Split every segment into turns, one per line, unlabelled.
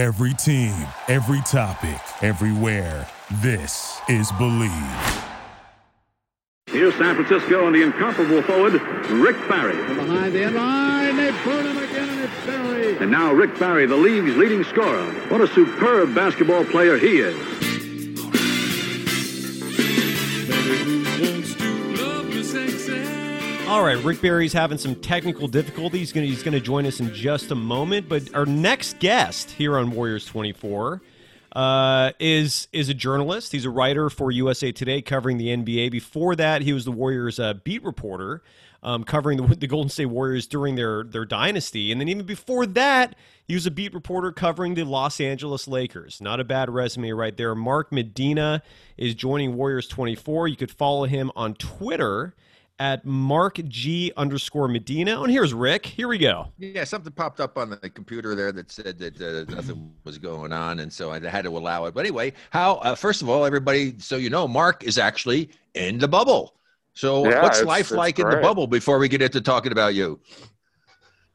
Every team, every topic, everywhere. This is Believe.
Here's San Francisco and the incomparable forward, Rick Barry.
From behind the end line, they burn him again, and it's Barry.
And now Rick Barry, the league's leading scorer. What a superb basketball player he is.
All right, Rick Barry's having some technical difficulties. He's going to join us in just a moment. But our next guest here on Warriors 24 uh, is is a journalist. He's a writer for USA Today covering the NBA. Before that, he was the Warriors uh, beat reporter um, covering the, the, Golden State Warriors during their their dynasty. And then even before that, he was a beat reporter covering the Los Angeles Lakers. Not a bad resume right there. Mark Medina is joining Warriors 24. You could follow him on Twitter at Mark G underscore Medina. And here's Rick. Here we go.
Yeah, something popped up on the computer there that said that uh, nothing was going on, and so I had to allow it. But anyway, how? Uh, first of all, everybody, so you know, Mark is actually in the bubble. So yeah, what's life like great. in the bubble before we get into talking about you?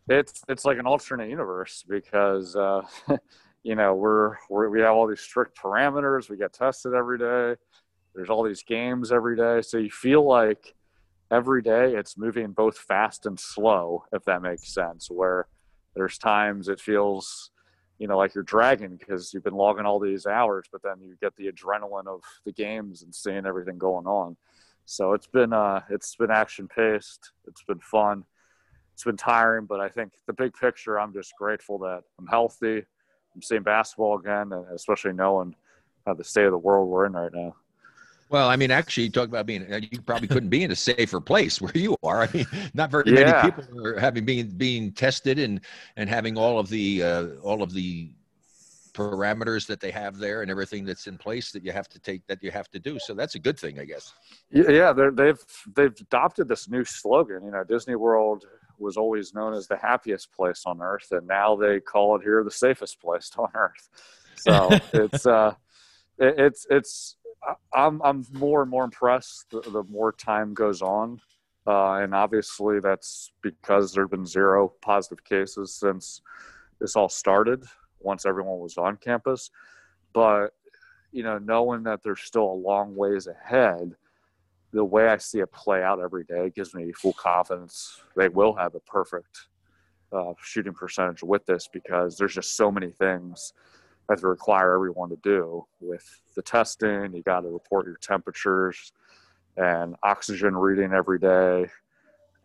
It's it's like an alternate universe because uh, you know we're, we're we have all these strict parameters. We get tested every day. There's all these games every day, so you feel like every day it's moving both fast and slow if that makes sense where there's times it feels you know like you're dragging because you've been logging all these hours but then you get the adrenaline of the games and seeing everything going on. So it's been uh it's been action paced it's been fun it's been tiring but i think the big picture i'm just grateful that i'm healthy i'm seeing basketball again and especially knowing how the state of the world we're in right now
well, I mean, actually, you talk about being uh, you probably couldn't be in a safer place where you are. I mean, not very yeah. many people are having being being tested and and having all of the uh, all of the parameters that they have there and everything that's in place that you have to take that you have to do. So that's a good thing, I guess.
Yeah, they've they've adopted this new slogan. You know, Disney World was always known as the happiest place on earth, and now they call it here the safest place on earth. So it's uh, it's it's I'm I'm more and more impressed the, the more time goes on, uh, and obviously that's because there've been zero positive cases since this all started. Once everyone was on campus, but you know, knowing that there's still a long ways ahead, the way I see it play out every day gives me full confidence they will have a perfect uh, shooting percentage with this because there's just so many things have to require everyone to do with the testing. You got to report your temperatures and oxygen reading every day.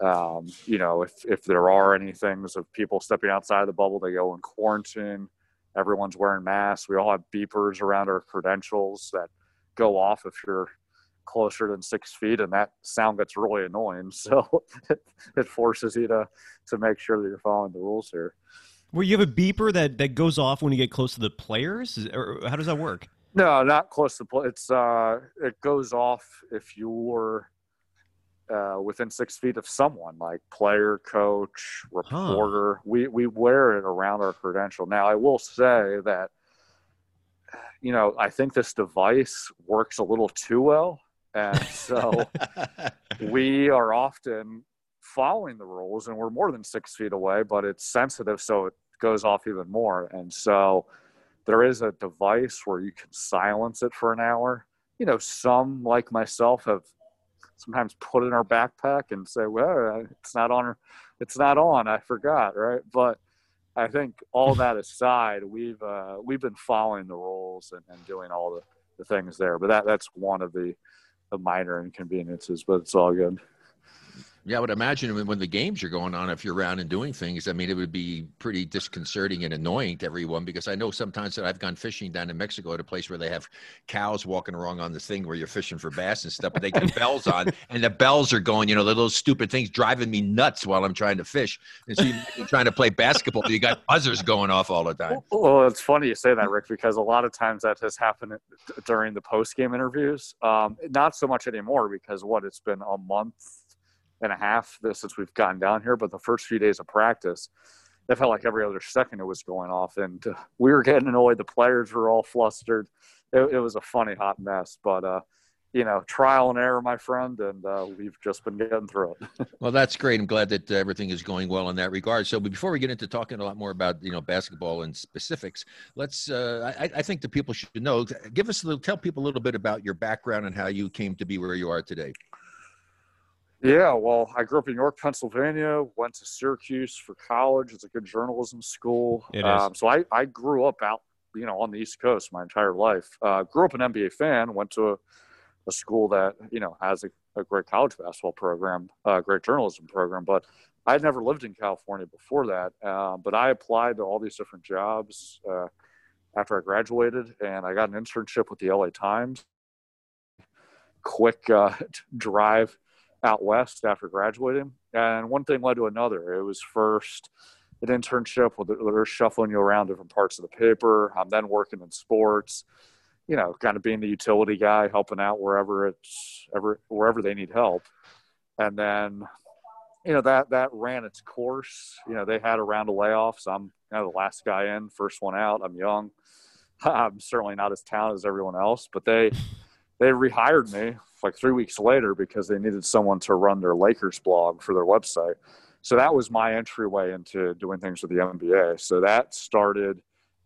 Um, you know, if, if there are any things of people stepping outside the bubble, they go in quarantine. Everyone's wearing masks. We all have beepers around our credentials that go off if you're closer than six feet, and that sound gets really annoying. So it, it forces you to to make sure that you're following the rules here.
Where you have a beeper that, that goes off when you get close to the players, or how does that work?
No, not close to play. It's uh, it goes off if you're uh, within six feet of someone, like player, coach, reporter. Huh. We we wear it around our credential. Now, I will say that you know I think this device works a little too well, and so we are often following the rules and we're more than six feet away, but it's sensitive, so it goes off even more. And so there is a device where you can silence it for an hour. You know, some like myself have sometimes put in our backpack and say, well, it's not on, it's not on. I forgot. Right. But I think all that aside, we've, uh, we've been following the rules and, and doing all the, the things there, but that, that's one of the, the minor inconveniences, but it's all good.
Yeah, I would imagine when the games are going on, if you're around and doing things, I mean, it would be pretty disconcerting and annoying to everyone because I know sometimes that I've gone fishing down in Mexico at a place where they have cows walking around on this thing where you're fishing for bass and stuff, but they get bells on and the bells are going, you know, the little stupid things driving me nuts while I'm trying to fish. And so you're trying to play basketball, you got buzzers going off all the time.
Well, it's funny you say that, Rick, because a lot of times that has happened during the post game interviews. Um, not so much anymore because what it's been a month and a half since we've gotten down here, but the first few days of practice, it felt like every other second it was going off, and uh, we were getting annoyed. The players were all flustered. It, it, was a funny hot mess, but uh, you know, trial and error, my friend, and uh, we've just been getting through it.
well, that's great. I'm glad that uh, everything is going well in that regard. So, before we get into talking a lot more about you know basketball and specifics, let's. Uh, I, I, think the people should know. Give us a little. Tell people a little bit about your background and how you came to be where you are today.
Yeah, well, I grew up in York, Pennsylvania. Went to Syracuse for college. It's a good journalism school.
It is.
Um, so I, I grew up out, you know, on the East Coast my entire life. Uh, grew up an NBA fan. Went to a a school that you know has a, a great college basketball program, a uh, great journalism program. But I'd never lived in California before that. Uh, but I applied to all these different jobs uh, after I graduated, and I got an internship with the LA Times. Quick uh, drive out west after graduating, and one thing led to another. It was first an internship where they're shuffling you around different parts of the paper. I'm then working in sports you know, kind of being the utility guy, helping out wherever it's ever wherever they need help. And then, you know, that that ran its course. You know, they had a round of layoffs. I'm kind of the last guy in, first one out. I'm young. I'm certainly not as talented as everyone else, but they they rehired me like three weeks later because they needed someone to run their Lakers blog for their website. So that was my entryway into doing things with the NBA. So that started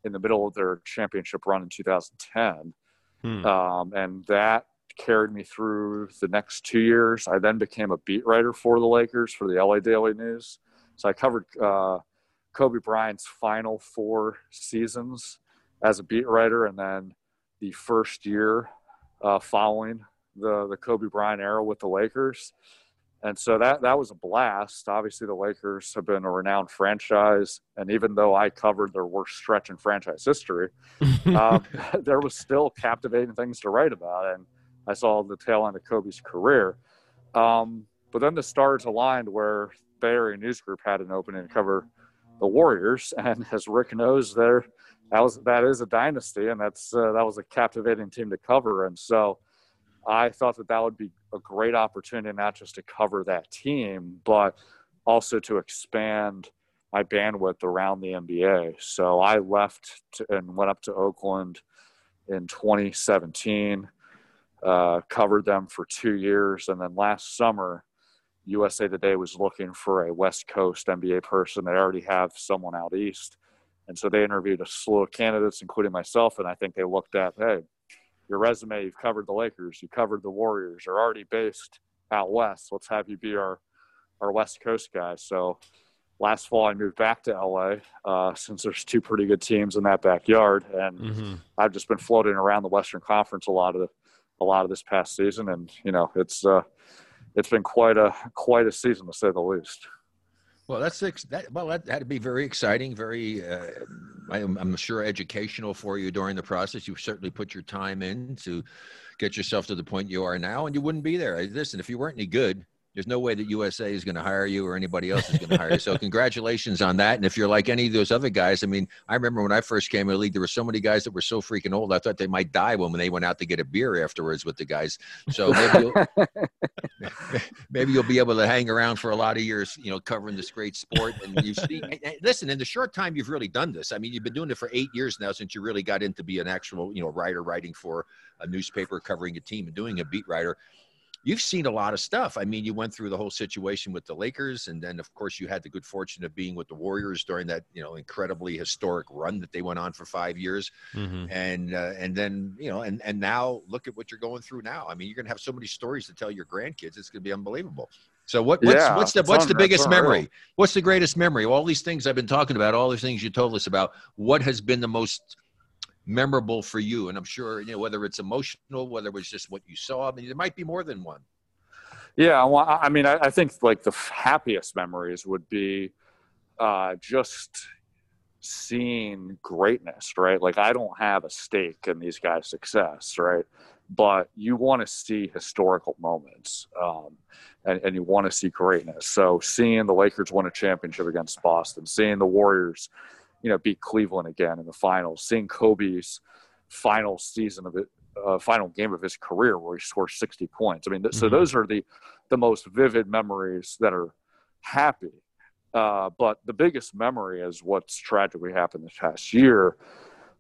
in the middle of their championship run in 2010. Hmm. Um, and that carried me through the next two years. I then became a beat writer for the Lakers for the LA Daily News. So I covered uh, Kobe Bryant's final four seasons as a beat writer, and then the first year uh, following the the Kobe Bryant era with the Lakers and so that that was a blast. Obviously, the Lakers have been a renowned franchise, and even though I covered their worst stretch in franchise history, um, there was still captivating things to write about, and I saw the tail end of Kobe's career. Um, but then the stars aligned where Bay Area News Group had an opening to cover the Warriors, and as Rick knows, there that was that is a dynasty, and that's uh, that was a captivating team to cover, and so I thought that that would be a great opportunity not just to cover that team, but also to expand my bandwidth around the NBA. So I left to, and went up to Oakland in 2017, uh, covered them for two years, and then last summer, USA Today was looking for a West Coast NBA person. They already have someone out east. And so they interviewed a slew of candidates, including myself. And I think they looked at, hey, your resume, you've covered the Lakers, you covered the Warriors, you're already based out west. Let's have you be our our West Coast guy. So last fall, I moved back to LA uh, since there's two pretty good teams in that backyard, and mm-hmm. I've just been floating around the Western Conference a lot of the, a lot of this past season, and you know it's uh, it's been quite a quite a season to say the least.
Well, that's that. Well, that had to be very exciting, very, uh, I'm, I'm, sure, educational for you during the process. You certainly put your time in to get yourself to the point you are now, and you wouldn't be there. Listen, if you weren't any good, there's no way that USA is going to hire you or anybody else is going to hire you. So congratulations on that. And if you're like any of those other guys, I mean, I remember when I first came in the league, there were so many guys that were so freaking old. I thought they might die when they went out to get a beer afterwards with the guys. So maybe you'll, maybe you'll be able to hang around for a lot of years, you know, covering this great sport. And you see, listen, in the short time you've really done this, I mean, you've been doing it for eight years now since you really got into be an actual, you know, writer writing for a newspaper, covering a team and doing a beat writer you've seen a lot of stuff. I mean, you went through the whole situation with the Lakers, and then of course you had the good fortune of being with the Warriors during that you know incredibly historic run that they went on for five years, mm-hmm. and uh, and then you know and and now look at what you're going through now. I mean, you're gonna have so many stories to tell your grandkids. It's gonna be unbelievable. So what, what's, yeah, what's the what's the biggest memory? What's the greatest memory? All these things I've been talking about, all the things you told us about. What has been the most memorable for you? And I'm sure, you know, whether it's emotional, whether it was just what you saw. I mean, there might be more than one.
Yeah, well, I mean, I, I think like the happiest memories would be uh, just seeing greatness, right? Like I don't have a stake in these guys' success, right? But you want to see historical moments, um, and, and you want to see greatness. So seeing the Lakers win a championship against Boston, seeing the Warriors you know, beat Cleveland again in the finals. Seeing Kobe's final season of it, uh, final game of his career where he scored 60 points. I mean, th- mm-hmm. so those are the the most vivid memories that are happy. Uh, but the biggest memory is what's tragically happened this past year.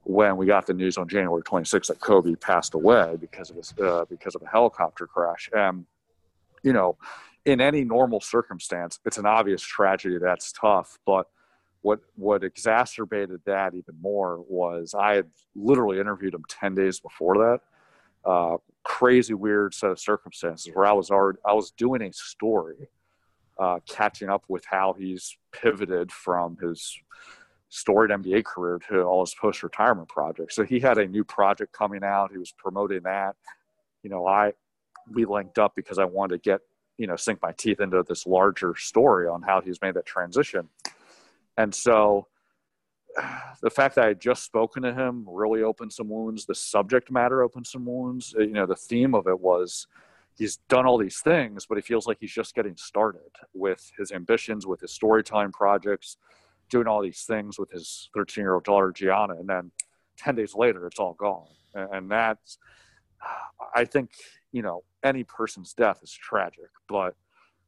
when we got the news on January 26th that Kobe passed away because of his, uh, because of a helicopter crash. And you know, in any normal circumstance, it's an obvious tragedy that's tough. But what what exacerbated that even more was I had literally interviewed him 10 days before that. Uh, crazy weird set of circumstances where I was already I was doing a story uh, catching up with how he's pivoted from his storied NBA career to all his post retirement projects. So he had a new project coming out. He was promoting that. You know, I we linked up because I wanted to get you know sink my teeth into this larger story on how he's made that transition. And so the fact that I had just spoken to him really opened some wounds. The subject matter opened some wounds. Uh, you know, the theme of it was he's done all these things, but he feels like he's just getting started with his ambitions, with his storytelling projects, doing all these things with his 13 year old daughter, Gianna. And then 10 days later, it's all gone. And that's, I think, you know, any person's death is tragic, but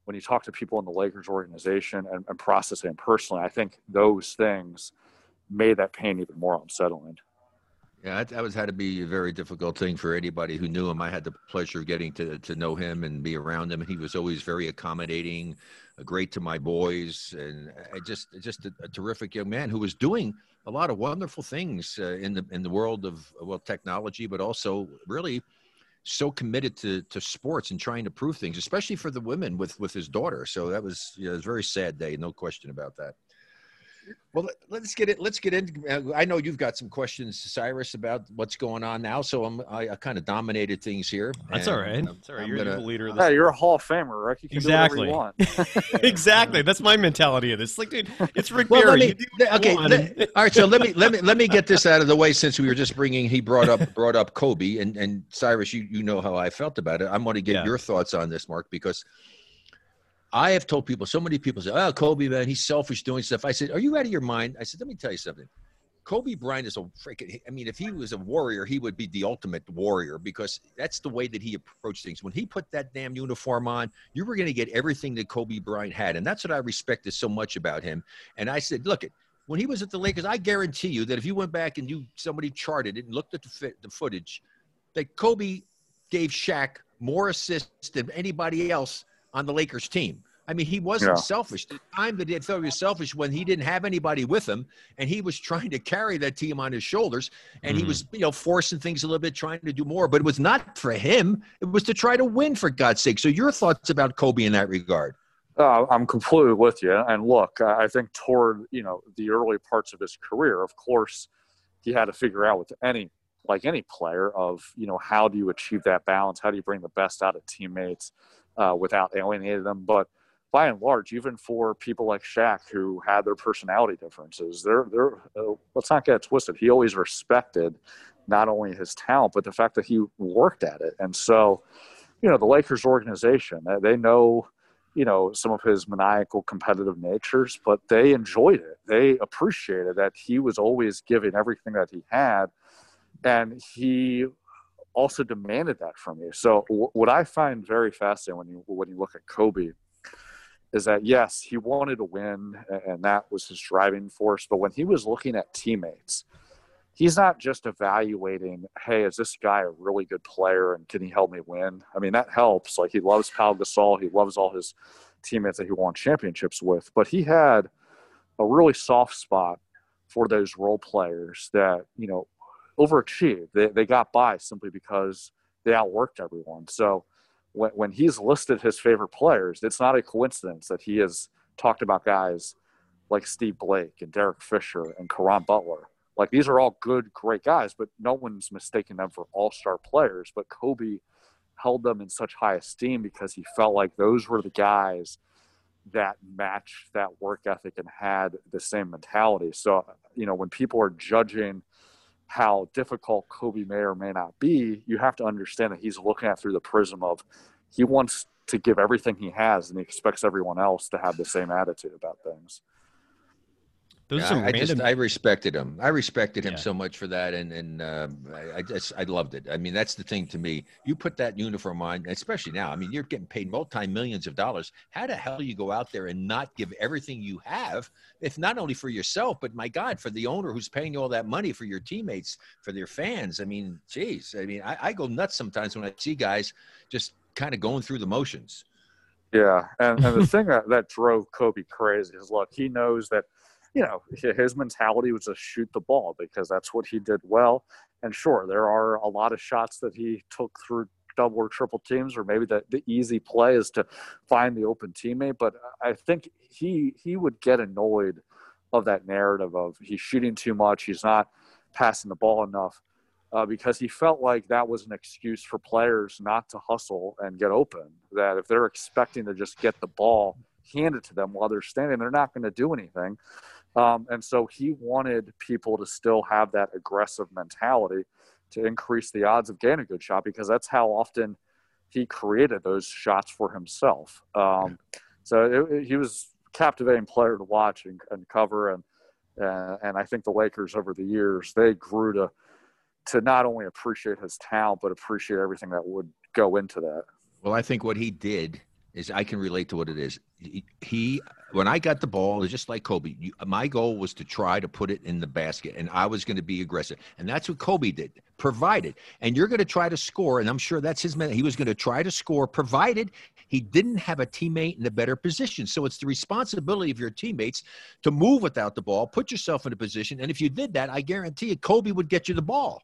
when you talk to people in the Lakers organization and, and process it personally, I think those things made that pain even more unsettling.
Yeah, that, was had to be a very difficult thing for anybody who knew him. I had the pleasure of getting to to know him and be around him. And he was always very accommodating, uh, great to my boys, and just just a, a, terrific young man who was doing a lot of wonderful things uh, in the in the world of well technology, but also really so committed to to sports and trying to prove things, especially for the women with with his daughter. So that was you know, was a very sad day, no question about that. Well, let's get it. Let's get in. Uh, I know you've got some questions, Cyrus, about what's going on now. So I'm, I, I kind of dominated things here.
That's all right. That's all right. You're gonna, the leader. Of
this. Yeah, you're a Hall of Famer, Rick. You can
exactly.
do whatever
you want. exactly. That's my mentality of this. Like, dude, it's Rick well, Barry.
Me, okay. Let, all right. So let me let me let me get this out of the way since we were just bringing. He brought up brought up Kobe and and Cyrus. You you know how I felt about it. I'm going to get yeah. your thoughts on this, Mark, because I have told people, so many people say, oh, Kobe, man, he's selfish doing stuff. I said, are you out of your mind? I said, let me tell you something. Kobe Bryant is a freaking, I mean, if he was a warrior, he would be the ultimate warrior because that's the way that he approached things. When he put that damn uniform on, you were going to get everything that Kobe Bryant had. And that's what I respected so much about him. And I said, look, when he was at the Lakers, I guarantee you that if you went back and you somebody charted it and looked at the, the footage, that Kobe gave Shaq more assists than anybody else on the Lakers team. I mean, he wasn't yeah. selfish. The time that he thought he was selfish when he didn't have anybody with him, and he was trying to carry that team on his shoulders, and mm-hmm. he was, you know, forcing things a little bit, trying to do more. But it was not for him; it was to try to win, for God's sake. So, your thoughts about Kobe in that regard?
Uh, I'm completely with you. And look, I think toward you know the early parts of his career, of course, he had to figure out with any like any player of you know how do you achieve that balance? How do you bring the best out of teammates uh, without alienating them? But by and large, even for people like Shaq who had their personality differences, they're they're uh, let's not get twisted. He always respected not only his talent but the fact that he worked at it. And so, you know, the Lakers organization they know you know some of his maniacal competitive natures, but they enjoyed it. They appreciated that he was always giving everything that he had, and he also demanded that from you. So what I find very fascinating when you when you look at Kobe is that yes, he wanted to win, and that was his driving force. But when he was looking at teammates, he's not just evaluating, hey, is this guy a really good player and can he help me win? I mean, that helps. Like he loves Pau Gasol, he loves all his teammates that he won championships with, but he had a really soft spot for those role players that, you know, overachieved. They, they got by simply because they outworked everyone. So when, when he's listed his favorite players, it's not a coincidence that he has talked about guys like Steve Blake and Derek Fisher and Caron Butler. Like these are all good, great guys, but no one's mistaken them for all star players. But Kobe held them in such high esteem because he felt like those were the guys that matched that work ethic and had the same mentality. So, you know, when people are judging how difficult Kobe may or may not be, you have to understand that he's looking at through the prism of he wants to give everything he has and he expects everyone else to have the same attitude about things.
Those
Yeah,
are some
I, I
random.
just I respected him. I respected him
Yeah.
so much for that, and and um, I, I just I loved it. I mean, that's the thing to me. You put that uniform on, especially now. I mean, you're getting paid multi millions of dollars. How the hell you go out there and not give everything you have, if not only for yourself, but my God, for the owner who's paying you all that money for your teammates, for their fans. I mean, geez. I mean, I, I go nuts sometimes when I see guys just kind of going through the motions.
Yeah, and, and the thing that, that drove Kobe crazy is look, he knows that, you know, his mentality was to shoot the ball because that's what he did well. And sure, there are a lot of shots that he took through double or triple teams, or maybe the, the easy play is to find the open teammate. But I think he he would get annoyed of that narrative of he's shooting too much, he's not passing the ball enough uh, because he felt like that was an excuse for players not to hustle and get open. That if they're expecting to just get the ball handed to them while they're standing, they're not going to do anything. Um, and so he wanted people to still have that aggressive mentality to increase the odds of getting a good shot because that's how often he created those shots for himself. Um, so it, it- he was a captivating player to watch and, and cover. And, uh, and I think the Lakers over the years, they grew to to not only appreciate his talent but appreciate everything that would go into that.
Well, I think what he did is I can relate to what it is. He, he when I got the ball, it's just like Kobe. You, my goal was to try to put it in the basket, and I was going to be aggressive, and that's what Kobe did. Provided, and you're going to try to score, and I'm sure that's his man. He was going to try to score, provided he didn't have a teammate in a better position. So it's the responsibility of your teammates to move without the ball, put yourself in a position, and if you did that, I guarantee you, Kobe would get you the ball.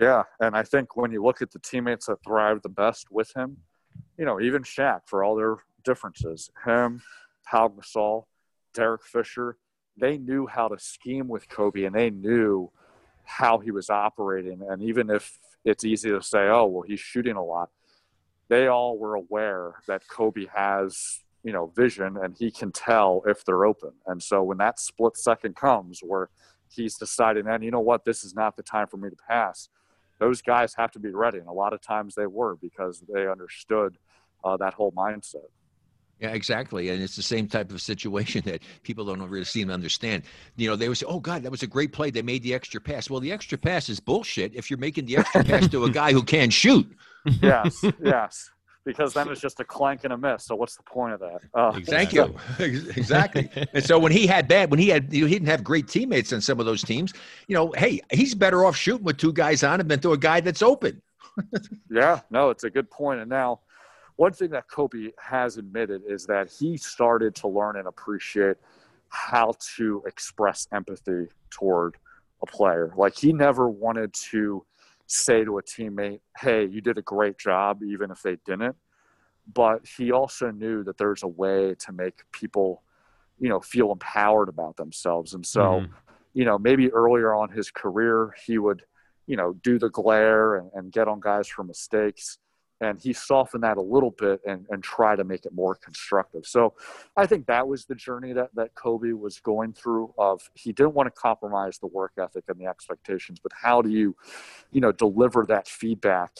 Yeah, and I think when you look at the teammates that thrived the best with him, you know, even Shaq for all their differences, him, Pau Gasol, Derek Fisher, they knew how to scheme with Kobe and they knew how he was operating. And even if it's easy to say, oh, well, he's shooting a lot, they all were aware that Kobe has, you know, vision and he can tell if they're open. And so when that split second comes where he's deciding, and you know what, this is not the time for me to pass, those guys have to be ready. And a lot of times they were because they understood uh, that whole mindset.
Yeah, exactly. And it's the same type of situation that people don't really seem to understand. You know, they would say, oh, God, that was a great play. They made the extra pass. Well, the extra pass is bullshit if you're making the extra pass to a guy who can't shoot.
yes, yes. Because then it's just a clank and a miss. So what's the point of that? Uh,
Thank you. exactly. And so when he had bad, when he had, you know, he didn't have great teammates on some of those teams, you know, hey, he's better off shooting with two guys on him than to a guy that's open.
Yeah, no, it's a good point. And now, one thing that Kobe has admitted is that he started to learn and appreciate how to express empathy toward a player. Like he never wanted to say to a teammate, "Hey, you did a great job," even if they didn't. But he also knew that there's a way to make people, you know, feel empowered about themselves. And so,
Mhm.
you know, maybe earlier on his career, he would, you know, do the glare and, and get on guys for mistakes. And he softened that a little bit and, and try to make it more constructive. So I think that was the journey that, that Kobe was going through of he didn't want to compromise the work ethic and the expectations, but how do you, you know, deliver that feedback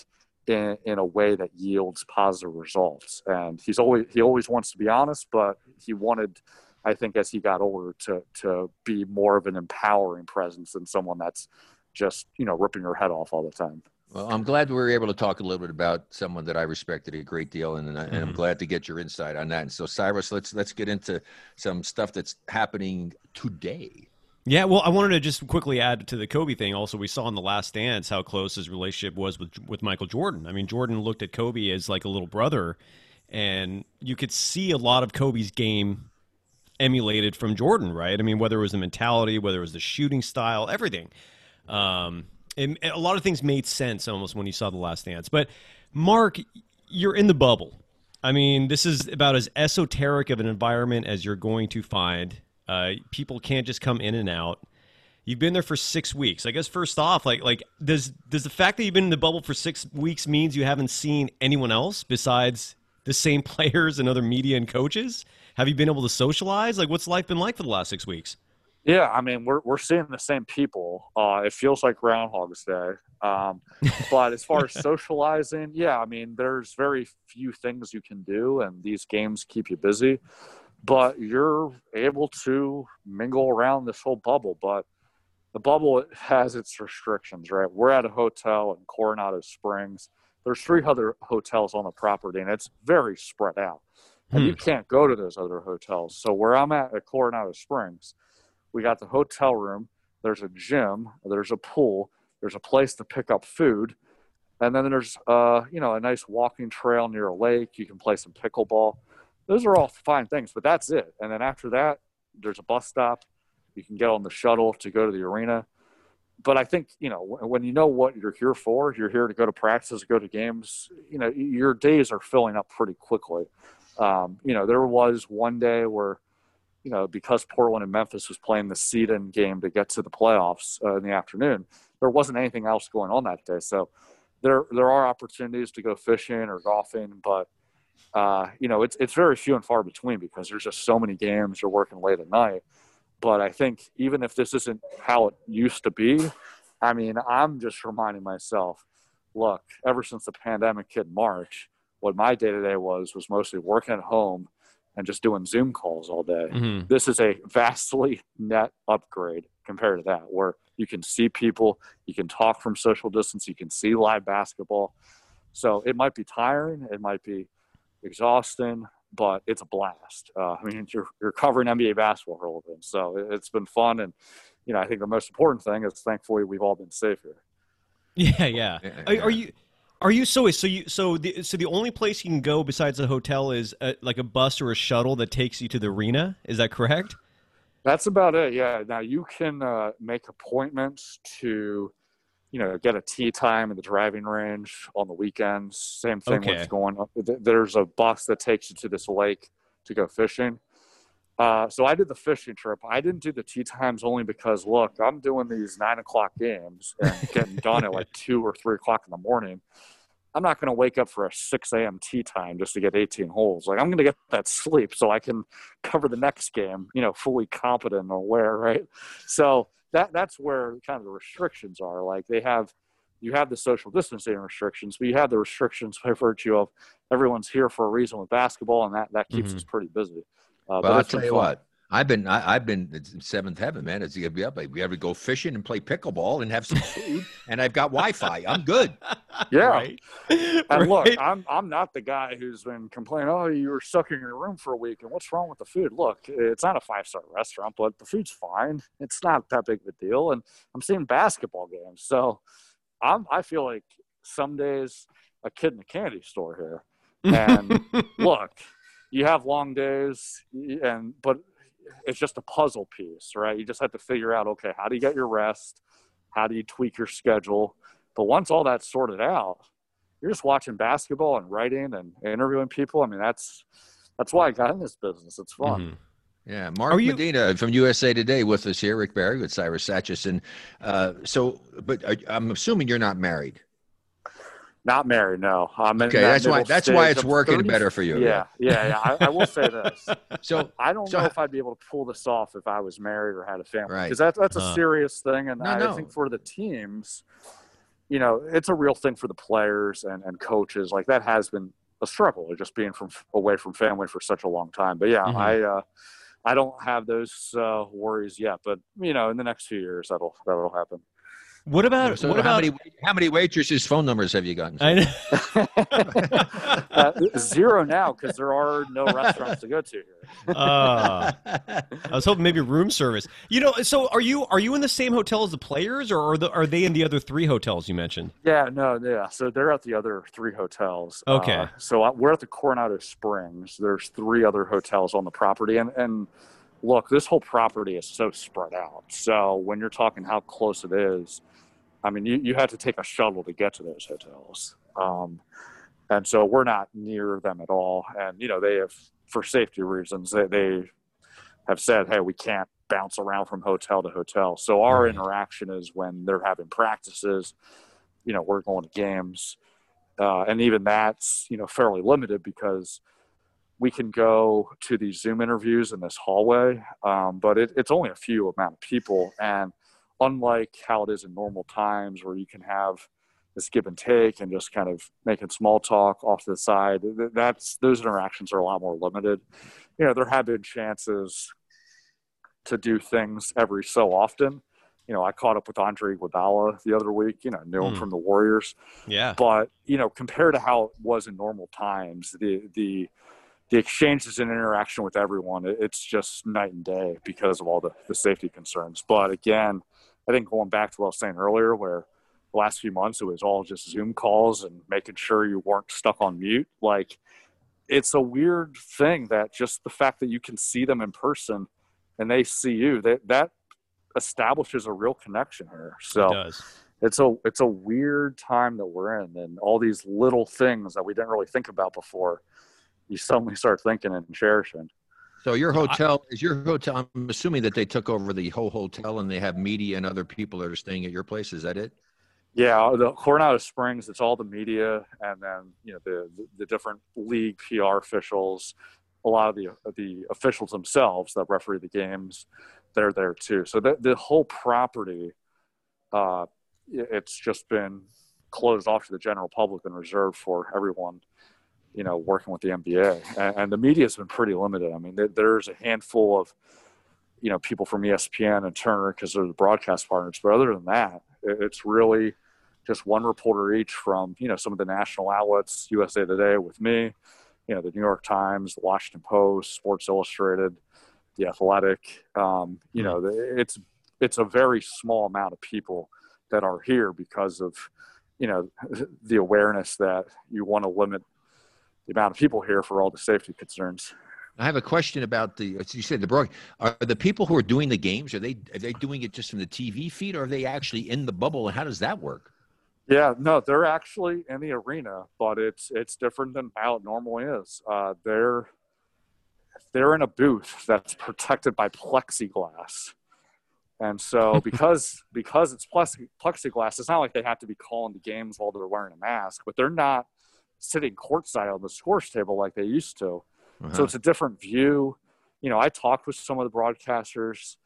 in, in a way that yields positive results? And he's always he always wants to be honest, but he wanted I think as he got older to to be more of an empowering presence than someone that's just you know ripping your head off all the time.
Well, I'm glad we were able to talk a little bit about someone that I respected a great deal, and, and, and I'm glad to get your insight on that. And so, Cyrus, let's let's get into some stuff that's happening today.
Yeah, well, I wanted to just quickly add to the Kobe thing. Also, we saw in the Last Dance how close his relationship was with with Michael Jordan. I mean, Jordan looked at Kobe as like a little brother, and you could see a lot of Kobe's game emulated from Jordan, right? I mean, whether it was the mentality, whether it was the shooting style, everything. Um, and a lot of things made sense almost when you saw the Last Dance. But Mark, you're in the bubble. I mean, this is about as esoteric of an environment as you're going to find. Uh, people can't just come in and out. You've been there for six weeks. I guess first off, like like does does the fact that you've been in the bubble for six weeks means you haven't seen anyone else besides the same players and other media and coaches? Have you been able to socialize? Like, what's life been like for the last six weeks?
Yeah, I mean we're we're seeing the same people. Uh, it feels like Groundhog's Day. Um, but as far as socializing, yeah, I mean there's very few things you can do, and these games keep you busy. but you're able to mingle around this whole bubble. But the bubble has its restrictions, right? We're at a hotel in Coronado Springs. There's three other hotels on the property, and it's very spread out. And
Hmm.
you can't go to those other hotels. So where I'm at at Coronado Springs, we got the hotel room. There's a gym. There's a pool. There's a place to pick up food, and then there's uh, you know a nice walking trail near a lake. You can play some pickleball. Those are all fine things, but that's it. And then after that, there's a bus stop. You can get on the shuttle to go to the arena. But I think you know when you know what you're here for, you're here to go to practices, go to games. You know your days are filling up pretty quickly. Um, you know there was one day where you know, because Portland and Memphis was playing the seed-in game to get to the playoffs uh, in the afternoon, there wasn't anything else going on that day. So there there are opportunities to go fishing or golfing, but uh, you know, it's it's very few and far between because there's just so many games. You're working late at night. But I think even if this isn't how it used to be, I mean, I'm just reminding myself, look, ever since the pandemic hit March, what my day to day was was mostly working at home and just doing Zoom calls all day.
Mhm.
This is a vastly net upgrade compared to that, where you can see people, you can talk from social distance, you can see live basketball. So it might be tiring, it might be exhausting, but it's a blast. Uh, I mean, you're, you're covering NBA basketball for a little bit, so it, it's been fun. And you know, I think the most important thing is thankfully we've all been safe here.
Yeah, yeah.
Yeah,
Are,
yeah.
are you? Are you so? So you so the so the only place you can go besides the hotel is uh like a bus or a shuttle that takes you to the arena. Is that correct?
That's about it. Yeah. Now you can uh, make appointments to, you know, get a tee time in the driving range on the weekends. Same thing
Okay.
with going. th- There's a bus that takes you to this lake to go fishing. Uh, so I did the fishing trip. I didn't do the tee times only because look, I'm doing these nine o'clock games and getting done at like two or three o'clock in the morning. I'm not going to wake up for a 6 a.m. tee time just to get 18 holes. Like I'm going to get that sleep so I can cover the next game, you know, fully competent and aware, right? So that that's where kind of the restrictions are. Like they have, you have the social distancing restrictions, but you have the restrictions by virtue of everyone's here for a reason with basketball, and that that keeps
Mhm.
us pretty busy. Uh,
Well, I'll tell you
fun.
what. I've been I, I've been it's seventh heaven, man. It's gonna be up. We have to go fishing and play pickleball and have some food, and I've got Wi-Fi. I'm good.
Yeah.
Right.
And look, I'm I'm not the guy who's been complaining. Oh, you were stuck in your room for a week, and what's wrong with the food? Look, it's not a five star restaurant, but the food's fine. It's not that big of a deal, and I'm seeing basketball games, so I'm I feel like some days a kid in a candy store here. And look, you have long days, and but it's just a puzzle piece, right? You just have to figure out, okay, how do you get your rest? How do you tweak your schedule? But once all that's sorted out, you're just watching basketball and writing and interviewing people. I mean, that's that's why I got in this business. It's fun.
Mhm.
Yeah, Mark
Are you-
Medina from USA Today with us here. Rick Barry with Cyrus Satchison. Uh, so, but I, I'm assuming you're not married.
Not married, no. I'm in
Okay,
that
that's why- that's why it's working
30
better for you,
Yeah, yeah, yeah. I, I will say this.
So,
I don't
So
know
ho-
if I'd be able to pull this off if I was married or had a family,
Right.
because that, that's a
Huh.
serious thing. And
No,
I
no.
think for the teams, you know, it's a real thing for the players and, and coaches. Like that has been a struggle, just being from away from family for such a long time. But yeah,
Mhm.
I uh, I don't have those uh, worries yet. But you know, in the next few years, that'll that'll happen.
What about
so
what
how
about?
many how many waitresses' phone numbers have you gotten?
I know.
uh, zero now because there are no restaurants to go to here.
Uh, I was hoping maybe room service. You know, so are you are you in the same hotel as the players, or are, the, are they in the other three hotels you mentioned?
Yeah, no, yeah. So they're at the other three hotels.
Okay.
Uh, so I- we're at the Coronado Springs. There's three other hotels on the property, and and look, this whole property is so spread out. So when you're talking how close it is, I mean, you you had to take a shuttle to get to those hotels. Um, and so we're not near them at all. And you know, they have for safety reasons they they have said, hey, we can't bounce around from hotel to hotel. So our
Right.
interaction is when they're having practices you know we're going to games uh, and even that's you know fairly limited because we can go to these zoom interviews in this hallway um, but it, it's only a few amount of people and unlike how it is in normal times where you can have this give and take and just kind of making small talk off to the side that's those interactions are a lot more limited you know, there have been chances to do things every so often. You know, I caught up with Andre Iguodala the other week. You know, knew him
Hmm.
from the Warriors
Yeah.
but you know compared to how it was in normal times the the the exchanges and interaction with everyone it's just night and day because of all the, the safety concerns but again i think going back to what i was saying earlier where the last few months it was all just zoom calls and making sure you weren't stuck on mute like it's a weird thing that just the fact that you can see them in person and they see you that that establishes a real connection here so
it does.
it's a it's a weird time that we're in and all these little things that we didn't really think about before you suddenly start thinking and cherishing
So your hotel is your hotel. I'm assuming that they took over the whole hotel and they have media and other people that are staying at your place. Is that it?
yeah the coronado springs it's all the media and then you know the the, different league pr officials a lot of the the officials themselves that referee the games they're there too so the, the whole property uh it's just been closed off to the general public and reserved for everyone you know working with the nba and, and the media's been pretty limited. I mean there, there's a handful of you know people from espn and turner because they're the broadcast partners but other than that it, it's really just one reporter each from you know some of the national outlets usa today with me you know the new york times the washington post sports illustrated the athletic. Um, you know it's it's a very small amount of people that are here because of you know the awareness that you want to limit the amount of people here for all the safety concerns
I have a question about the. You said the broad. Are the people who are doing the games? Are they are they doing it just from the TV feed, or are they actually in the bubble? And how does that work?
Yeah, no, they're actually in the arena, but it's it's different than how it normally is. Uh, they're they're in a booth that's protected by plexiglass, and so because because it's plexiglass, it's not like they have to be calling the games while they're wearing a mask, but they're not sitting courtside on the scores table like they used to. So
Uh-huh.
it's a different view. You know, I talked with some of the broadcasters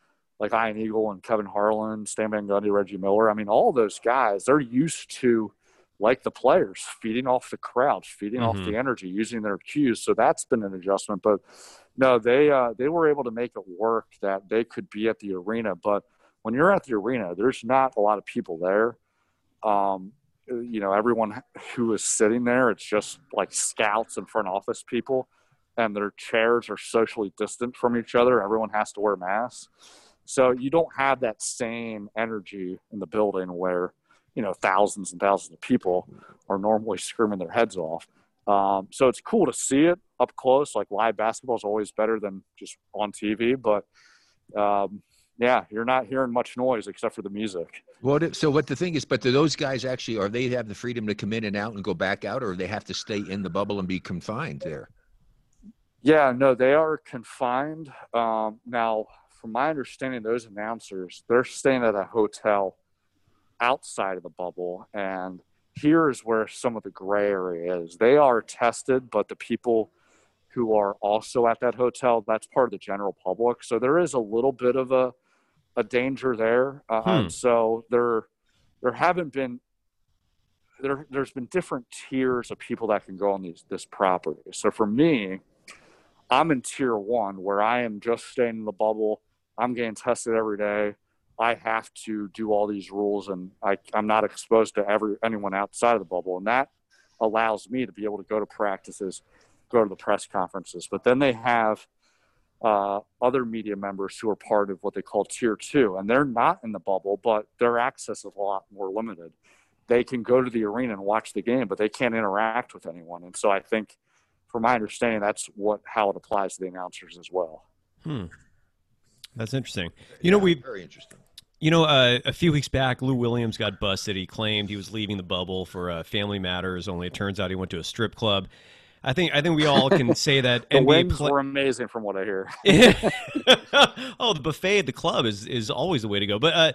like Ian Eagle and Kevin Harlan, Stan Van Gundy, Reggie Miller. I mean, all those guys, they're used to, like the players, feeding off the crowd, feeding off
Mhm.
the energy, using their cues. So that's been an adjustment. But no, they uh, they were able to make it work that they could be at the arena. But when you're at the arena, there's not a lot of people there. Um, you know, everyone who is sitting there, it's just like scouts and front office people and their chairs are socially distant from each other. Everyone has to wear masks. So you don't have that same energy in the building where, you know, thousands and thousands of people are normally screaming their heads off. Um, so it's cool to see it up close. Like live basketball is always better than just on TV. But um, yeah, you're not hearing much noise except for the music.
What so what the thing is, but do those guys actually are they have the freedom to come in and out and go back out, or they have to stay in the bubble and be confined there?
Yeah, no, they are confined. Um, now, from my understanding, those announcers they're staying at a hotel outside of the bubble, and here is where some of the gray area is. They are tested, but the people who are also at that hotel that's part of the general public, so there is a little bit of a a danger there. Uh,
Hmm.
So there there haven't been there there's been different tiers of people that can go on these this property. So for me, I'm in tier one where I am just staying in the bubble. I'm getting tested every day. I have to do all these rules and I, I'm not exposed to every anyone outside of the bubble. And that allows me to be able to go to practices, go to the press conferences. But then they have uh, other media members who are part of what they call tier two, and they're not in the bubble, but their access is a lot more limited. They can go to the arena and watch the game, but they can't interact with anyone. And so I think, from my understanding, that's what how it applies to the announcers as well.
Hmm. That's interesting. You know, we
very interesting.
You know, uh, a few weeks back, Lou Williams got busted. He claimed he was leaving the bubble for uh, family matters. Only it turns out he went to a strip club. I think I think we all can say that
The
NBA pla-
were amazing, from what I hear.
oh, the buffet at the club is is always the way to go. But uh,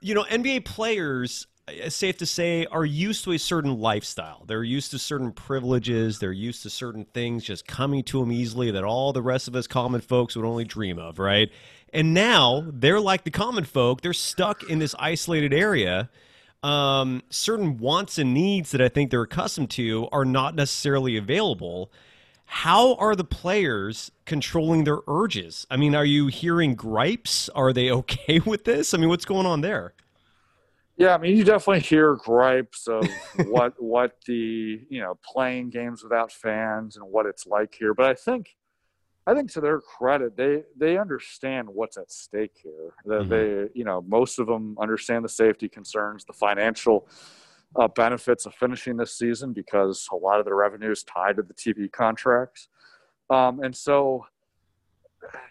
you know, NBA players, it's safe to say, are used to a certain lifestyle. They're used to certain privileges. They're used to certain things just coming to them easily that all the rest of us common folks would only dream of, right? And now they're like the common folk. They're stuck in this isolated area. Um, certain wants and needs that I think they're accustomed to are not necessarily available. how are the players controlling their urges? I mean, are you hearing gripes? Are they okay with this? I mean, what's going on there?
Yeah, I mean, you definitely hear gripes of what what the you know playing games without fans and what it's like here. But I think, I think to their credit, they they understand what's at stake here. That mm-hmm. they you know most of them understand the safety concerns, the financial uh, benefits of finishing this season because a lot of the revenue is tied to the TV contracts, um, and so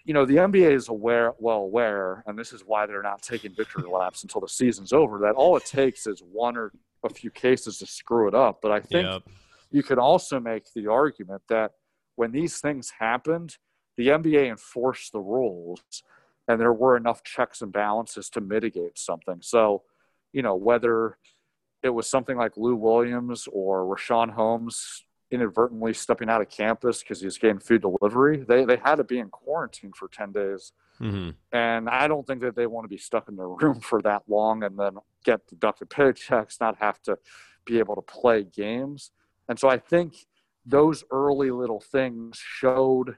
you know, the NBA is aware, well aware, and this is why they're not taking victory laps until the season's over. That all it takes is one or a few cases to screw it up. But I think yep. you could also make the argument that when these things happened, the NBA enforced the rules, and there were enough checks and balances to mitigate something. So, you know, whether it was something like Lou Williams or Richaun Holmes inadvertently stepping out of campus because he was getting food delivery. They they had to be in quarantine for ten days, mm-hmm. and I don't think that they want to be stuck in their room for that long and then get deducted paychecks, not have to be able to play games. And so I think those early little things showed,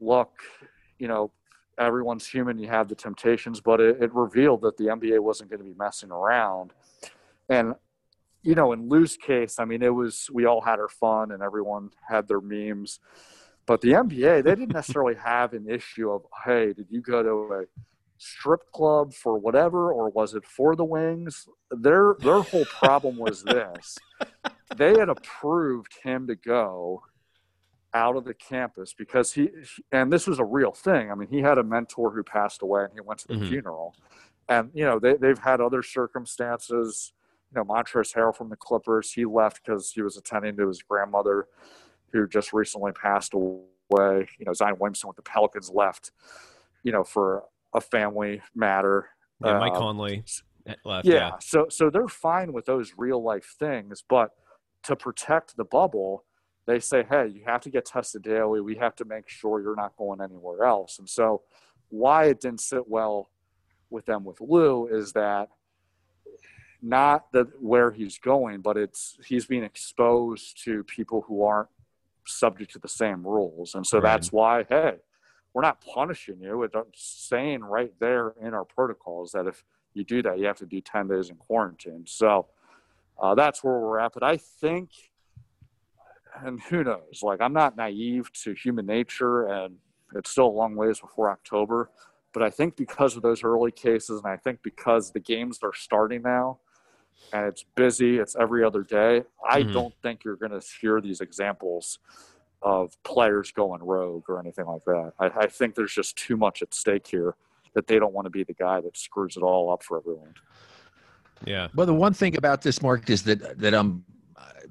look, you know, everyone's human. You have the temptations, but it, it revealed that the NBA wasn't going to be messing around. And you know, in Lou's case, I mean, it was we all had our fun and everyone had their memes. But the NBA, they didn't necessarily have an issue of, hey, did you go to a strip club for whatever, or was it for the wings? Their their whole problem was this: they had approved him to go out of the campus because he, and this was a real thing. I mean, he had a mentor who passed away, and he went to the mm-hmm. funeral. And you know, they they've had other circumstances you know, Montrezl Harrell from the Clippers, he left because he was attending to his grandmother who just recently passed away. You know, Zion Williamson with the Pelicans left, you know, for a family matter.
Yeah, Mike uh, Conley left.
Yeah, yeah, so so they're fine with those real life things, but to protect the bubble, they say, hey, you have to get tested daily. We have to make sure you're not going anywhere else. And so, why it didn't sit well with them with Lou is that not that where he's going, but it's he's being exposed to people who aren't subject to the same rules, and so right. that's why hey, we're not punishing you. It's saying right there in our protocols that if you do that, you have to do ten days in quarantine. So uh, that's where we're at. But I think, and who knows? Like I'm not naive to human nature, and it's still a long ways before October. But I think because of those early cases, and I think because the games are starting now, and it's busy, it's every other day. I mm-hmm. don't think you're going to hear these examples of players going rogue or anything like that. I, I, think there's just too much at stake here that they don't want to be the guy that screws it all up for everyone.
Yeah.
Well, the one thing about this, Mark, is that that I'm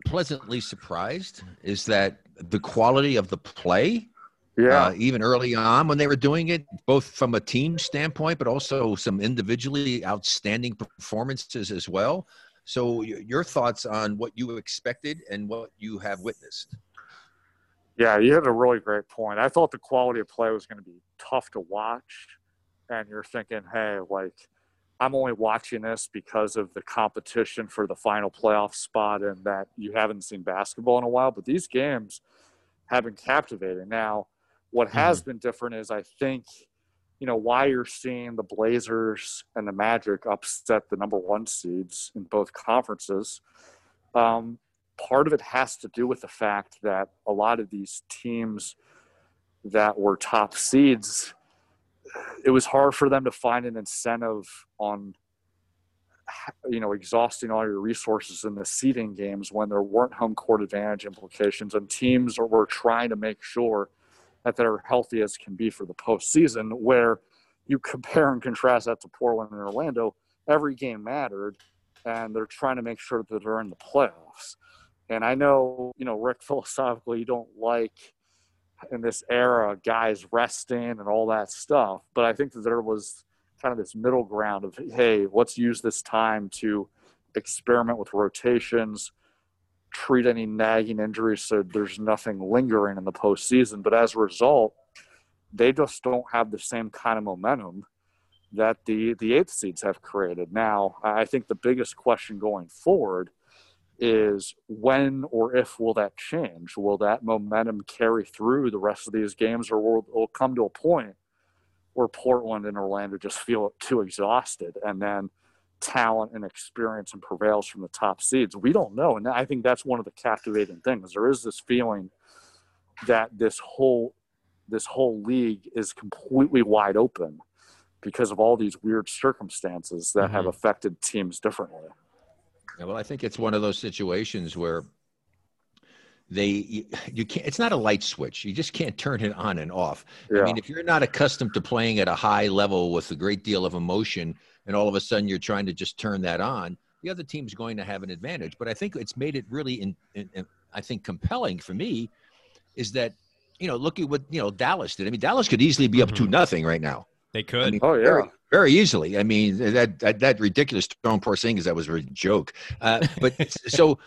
pleasantly surprised is that the quality of the play
yeah.
Uh, even early on when they were doing it, both from a team standpoint, but also some individually outstanding performances as well. So, your thoughts on what you expected and what you have witnessed?
Yeah, you had a really great point. I thought the quality of play was going to be tough to watch. And you're thinking, hey, like, I'm only watching this because of the competition for the final playoff spot and that you haven't seen basketball in a while. But these games have been captivating. Now, what has mm-hmm. been different is I think, you know, why you're seeing the Blazers and the Magic upset the number one seeds in both conferences. Um, part of it has to do with the fact that a lot of these teams that were top seeds, it was hard for them to find an incentive on you know exhausting all your resources in the seeding games when there weren't home court advantage implications and teams were trying to make sure that they're healthy as can be for the postseason, where you compare and contrast that to Portland and Orlando, every game mattered, and they're trying to make sure that they're in the playoffs. And I know, you know, Rick, philosophically, you don't like in this era guys resting and all that stuff, but I think that there was kind of this middle ground of, hey, let's use this time to experiment with rotations, treat any nagging injuries so there's nothing lingering in the postseason. But as a result, they just don't have the same kind of momentum that the the eighth seeds have created. Now, I think the biggest question going forward is when or if will that change? Will that momentum carry through the rest of these games, or will it come to a point where Portland and Orlando just feel too exhausted, and then talent and experience and prevails from the top seeds? We don't know, and I think that's one of the captivating things. There is this feeling that this whole this whole league is completely wide open because of all these weird circumstances that mm-hmm. have affected teams differently.
Yeah, well, I think it's one of those situations where they you, you, can't it's not a light switch. You just can't turn it on and off. Yeah. i mean if you're not accustomed to playing at a high level with a great deal of emotion and all of a sudden you're trying to just turn that on the other team's going to have an advantage. But i think it's made it really in, in, in i think compelling for me is that you know look at what you know dallas did. I mean dallas could easily be up mm-hmm. to nothing right now
they could. I
mean, oh yeah.
Very, very, easily. I mean, that that, that ridiculous Stone Porzingis that was a joke. Uh, but so,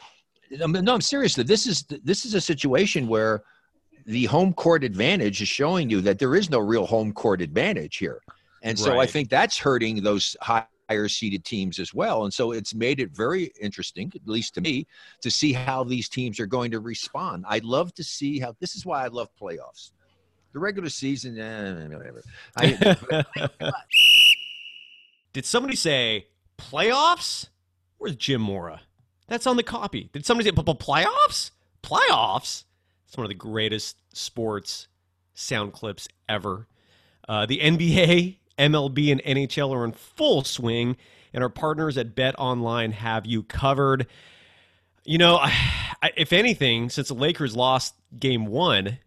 no, I'm serious. This is this is a situation where the home court advantage is showing you that there is no real home court advantage here, and so right. I think that's hurting those higher seeded teams as well. And so it's made it very interesting, at least to me, to see how these teams are going to respond. I'd love to see how. This is why I love playoffs the regular season, eh, whatever. I,
Did somebody say playoffs? Where's Jim Mora? That's on the copy. Did somebody say playoffs? Playoffs? It's one of the greatest sports sound clips ever. Uh, the NBA, MLB, and NHL are in full swing, and our partners at Bet Online have you covered. You know, I, I, if anything, since the Lakers lost game one,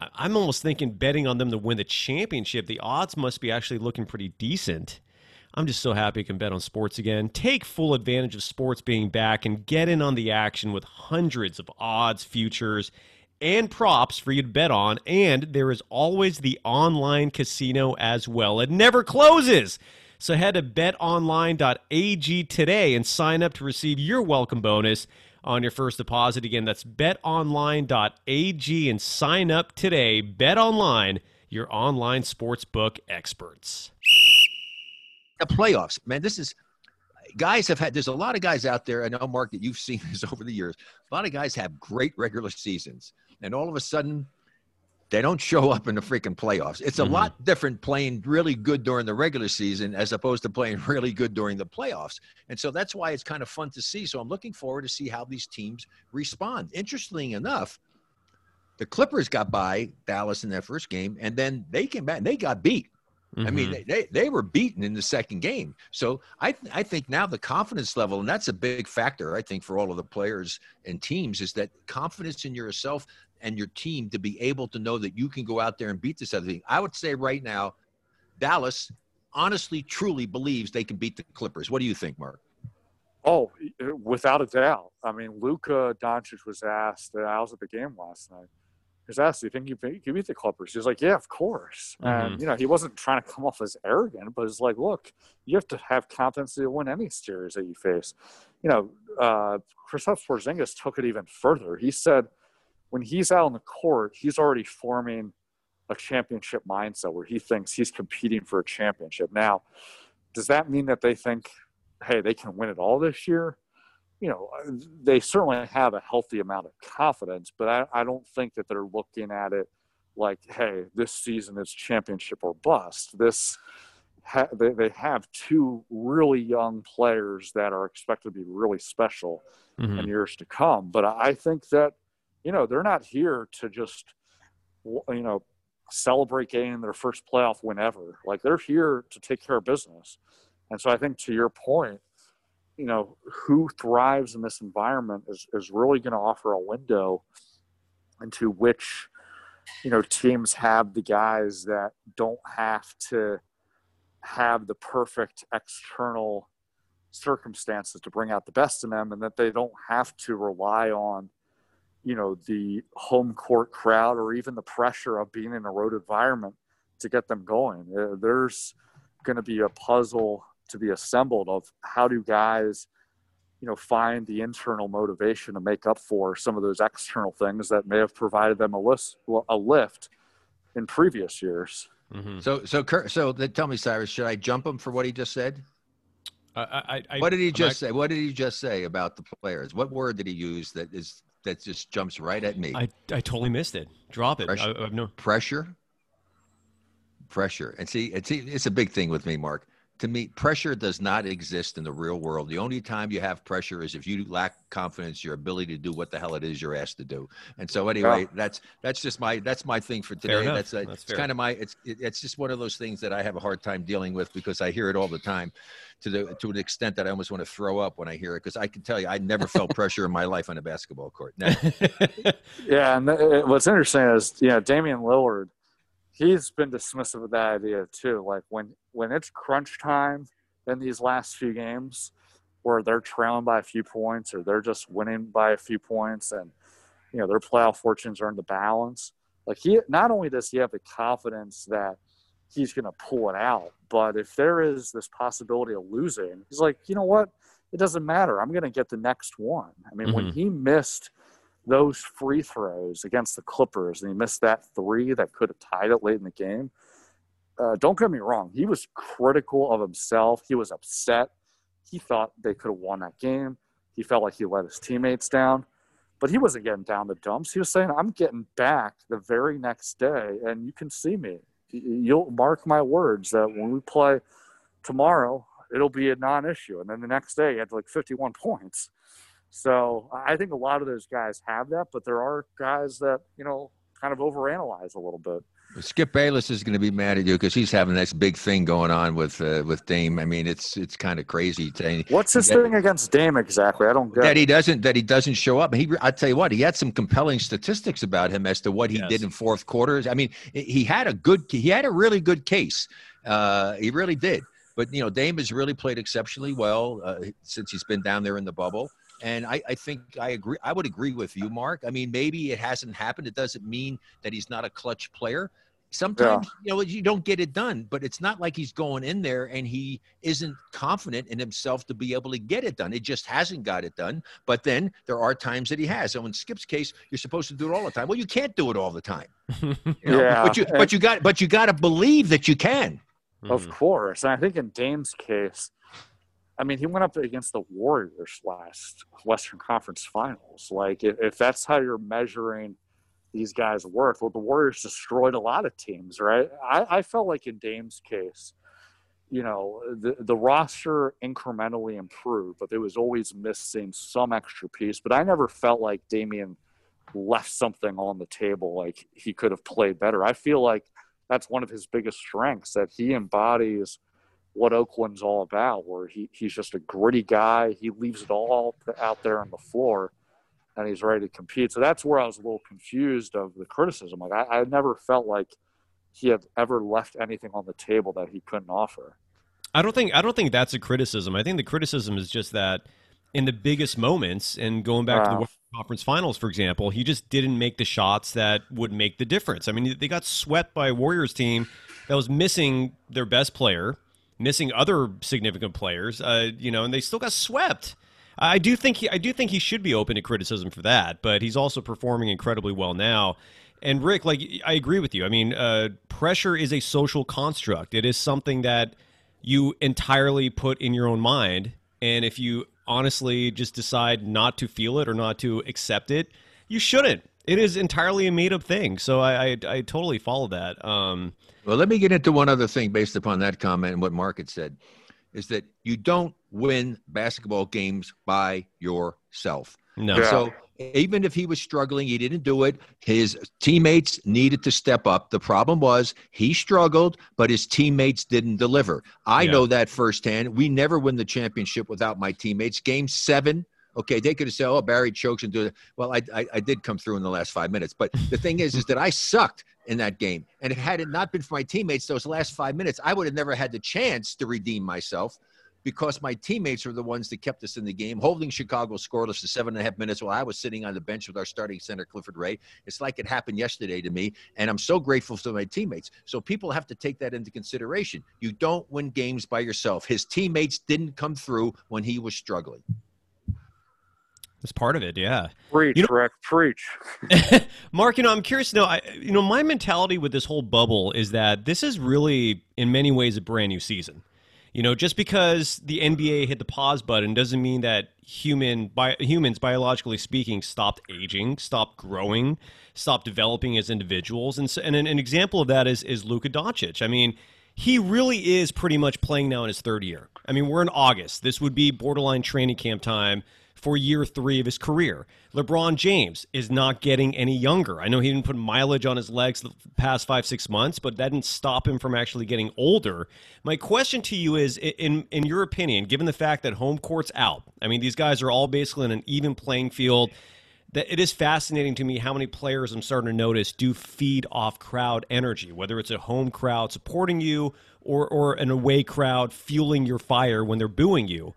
I'm almost thinking betting on them to win the championship. The odds must be actually looking pretty decent. I'm just so happy I can bet on sports again. Take full advantage of sports being back and get in on the action with hundreds of odds, futures, and props for you to bet on. And there is always the online casino as well. It never closes. So head to betonline.ag today and sign up to receive your welcome bonus on your first deposit. Again, that's betonline.ag and sign up today. BetOnline, your online sportsbook experts.
The playoffs, man, this is guys have had there's a lot of guys out there. I know, Mark, that you've seen this over the years. A lot of guys have great regular seasons, and all of a sudden they don't show up in the freaking playoffs. It's a mm-hmm. lot different playing really good during the regular season as opposed to playing really good during the playoffs. And so that's why it's kind of fun to see. So I'm looking forward to see how these teams respond. Interestingly enough, the Clippers got by Dallas in that first game, and then they came back and they got beat. Mm-hmm. I mean, mm-hmm. they, they, they were beaten in the second game. So I, th- I think now the confidence level, and that's a big factor, I think, for all of the players and teams, is that confidence in yourself and your team to be able to know that you can go out there and beat this other thing. I would say right now, Dallas honestly, truly believes they can beat the Clippers. What do you think, Mark?
Oh, without a doubt. I mean, Luka Doncic was asked. Uh, I was at the game last night. He was asked, "Do you think you, you beat the Clippers?" He was like, "Yeah, of course." Mm-hmm. And you know, he wasn't trying to come off as arrogant, but it's like, "Look, you have to have confidence to win any series that you face." You know, uh, Kristaps Porzingis took it even further. He said, when he's out on the court, he's already forming a championship mindset where he thinks he's competing for a championship. Now, does that mean that they think, hey, they can win it all this year? You know, they certainly have a healthy amount of confidence, but I, I don't think that they're looking at it like, hey, this season is championship or bust. This ha- they, they have two really young players that are expected to be really special mm-hmm. in years to come. But I think that you know, they're not here to just, you know, celebrate getting their first playoff whenever. Like they're here to take care of business. And so I think to your point, you know, who thrives in this environment is, is really going to offer a window into which, you know, teams have the guys that don't have to have the perfect external circumstances to bring out the best in them and that they don't have to rely on you know the home court crowd or even the pressure of being in a road environment to get them going uh, there's going to be a puzzle to be assembled of how do guys you know find the internal motivation to make up for some of those external things that may have provided them a list a lift in previous years
mm-hmm. so so so tell me cyrus should i jump him for what he just said
I, I,
what did he
I'm
just
act-
say? What did he just say about the players? What word did he use that is that just jumps right at me?
I, I totally missed it. Drop it.
Pressure.
I, I've no.
pressure pressure and see it's it's a big thing with me mark to me pressure does not exist in the real world. The only time you have pressure is if you lack confidence your ability to do what the hell it is you're asked to do. And so anyway
Yeah.
that's that's just my that's my thing for today. that's, uh,
That's
it's kind of my it's it, it's just one of those things that i have a hard time dealing with because i hear it all the time to the to an extent that i almost want to throw up when i hear it because i can tell you i never felt pressure in my life on a basketball court.
Yeah, and th- what's interesting is you know Damian Lillard, he's been dismissive of that idea too. Like when when it's crunch time in these last few games, where they're trailing by a few points or they're just winning by a few points, and you know their playoff fortunes are in the balance. Like he, not only does he have the confidence that he's going to pull it out, but if there is this possibility of losing, he's like, you know what? It doesn't matter. I'm going to get the next one. I mean, when
Mhm.
he missed those free throws against the Clippers, and he missed that three that could have tied it late in the game. Uh, don't get me wrong; he was critical of himself. He was upset. He thought they could have won that game. He felt like he let his teammates down, but he wasn't getting down the dumps. He was saying, "I'm getting back the very next day, and you can see me. You'll mark my words that when we play tomorrow, it'll be a non-issue." And then the next day, he had like 51 points. So I think a lot of those guys have that, but there are guys that you know kind of overanalyze a little bit.
Skip Bayless is going to be mad at you because he's having this big thing going on with uh, with Dame. I mean, it's it's kind of crazy. To,
What's his
that,
thing against Dame exactly? I don't get.
that he doesn't that he doesn't show up. He, I tell you what, he had some compelling statistics about him as to what he
Yes.
did in fourth quarters. I mean, he had a good, he had a really good case. Uh, he really did. But you know, Dame has really played exceptionally well uh, since he's been down there in the bubble. And I, I think I agree. I would agree with you, Mark. I mean, maybe it hasn't happened. It doesn't mean that he's not a clutch player. Sometimes you know you don't get it done, but it's not like he's going in there and he isn't confident in himself to be able to get it done. It just hasn't got it done. But then there are times that he has. So in Skip's case, you're supposed to do it all the time. Well, you can't do it all the time. You know?
Yeah.
But you but you got but you got to believe that you can.
Of
Mhm.
course, and I think in Dame's case, I mean, he went up against the Warriors last Western Conference Finals. Like, if, if that's how you're measuring these guys' worth, well, the Warriors destroyed a lot of teams, right? I, I felt like in Dame's case, you know, the the roster incrementally improved, but it was always missing some extra piece. But I never felt like Damian left something on the table, like he could have played better. I feel like that's one of his biggest strengths that he embodies what Oakland's all about, where he, he's just a gritty guy. He leaves it all out there on the floor and he's ready to compete. So that's where I was a little confused of the criticism. Like I, I never felt like he had ever left anything on the table that he couldn't offer.
I don't think I don't think that's a criticism. I think the criticism is just that in the biggest moments, and going back to the Western Conference Finals, for example, he just didn't make the shots that would make the difference. I mean, they got swept by a Warriors team that was missing their best player, missing other significant players. Uh, you know, and they still got swept. I do think he, I do think he should be open to criticism for that, but he's also performing incredibly well now. And Rick, like I agree with you. I mean, uh, pressure is a social construct. It is something that you entirely put in your own mind, and if you honestly just decide not to feel it or not to accept it, you shouldn't. It is entirely a made up thing. So I, I, I totally follow that. Um,
Well, let me get into one other thing based upon that comment and what Mark had said is that you don't win basketball games by yourself.
no.
Yeah.
So even if he was struggling, he didn't do it. His teammates needed to step up. The problem was he struggled, but his teammates didn't deliver. I
Yeah.
know that firsthand. We never win the championship without my teammates. Game seven. Okay, they could have said, "Oh, Barry chokes and do it." Well, I, I I did come through in the last five minutes, but the thing is, is that I sucked in that game, and had it not been for my teammates, those last five minutes, I would have never had the chance to redeem myself because my teammates were the ones that kept us in the game, holding Chicago scoreless for seven and a half minutes while I was sitting on the bench with our starting center, Clifford Ray. It's like it happened yesterday to me, and I'm so grateful to my teammates. So people have to take that into consideration. You don't win games by yourself. His teammates didn't come through when he was struggling.
That's part of it. Yeah.
Preach,
You know-
Rick, preach.
Mark, you know, I'm curious to know. I, you know, my mentality with this whole bubble is that this is really, in many ways, a brand new season. You know, just because the NBA hit the pause button doesn't mean that human bi- humans biologically speaking stopped aging, stopped growing, stopped developing as individuals. And so, and an, an example of that is is Luka Doncic. I mean, he really is pretty much playing now in his third year. I mean, we're in August. This would be borderline training camp time for year three of his career. LeBron James is not getting any younger. I know he didn't put mileage on his legs the past five, six months, but that didn't stop him from actually getting older. My question to you is in, in your opinion, given the fact that home court's out, I mean, these guys are all basically in an even playing field that it is fascinating to me how many players I'm starting to notice do feed off crowd energy, whether it's a home crowd supporting you or or an away crowd fueling your fire when they're booing you.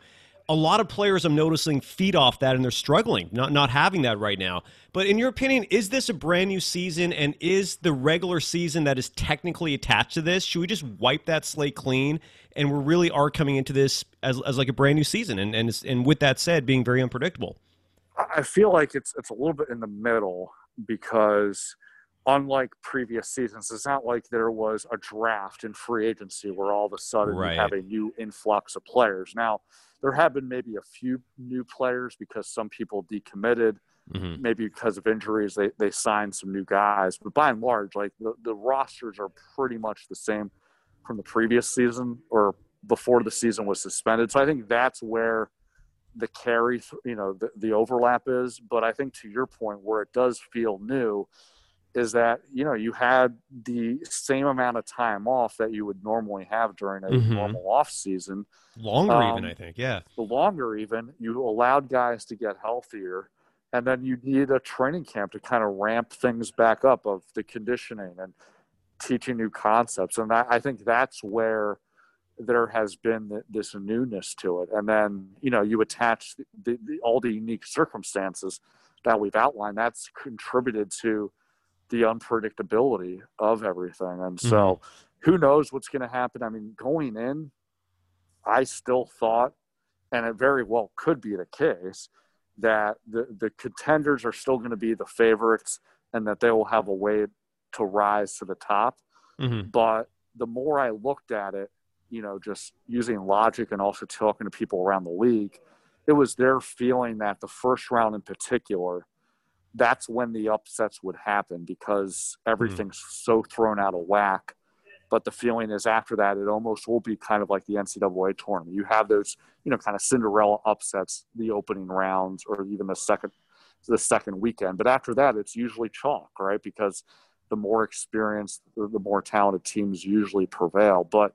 A lot of players I'm noticing feed off that and they're struggling, not not having that right now. But in your opinion, is this a brand new season and is the regular season that is technically attached to this? Should we just wipe that slate clean and we really are coming into this as, as like a brand new season and and and with that said being very unpredictable?
I feel like it's it's a little bit in the middle because unlike previous seasons, it's not like there was a draft in free agency where all of a sudden
Right.
you have a new influx of players. Now, there have been maybe a few new players because some people decommitted,
Mhm.
maybe because of injuries, they, they signed some new guys. But by and large, like the, the rosters are pretty much the same from the previous season or before the season was suspended. So I think that's where the carry, you know, the, the overlap is. But I think to your point, where it does feel new, is that you know you had the same amount of time off that you would normally have during a
Mhm.
normal off season.
Longer
Um,
even, I think. Yeah.
The longer even, you allowed guys to get healthier, and then you need a training camp to kind of ramp things back up of the conditioning and teaching new concepts. And I, I think that's where there has been this newness to it. And then, you know, you attach the, the, all the unique circumstances that we've outlined, that's contributed to the unpredictability of everything. And so who knows what's going to happen? I mean, going in, I still thought, and it very well could be the case, that the, the contenders are still going to be the favorites and that they will have a way to rise to the top
Mhm.
but the more I looked at it, you know, just using logic and also talking to people around the league, it was their feeling that the first round in particular, that's when the upsets would happen because hmm. everything's so thrown out of whack. But the feeling is after that, it almost will be kind of like the NCAA tournament. You have those, you know, kind of Cinderella upsets, the opening rounds, or even the second, the second weekend. But after that, it's usually chalk, right? Because the more experienced, the, more talented teams usually prevail. But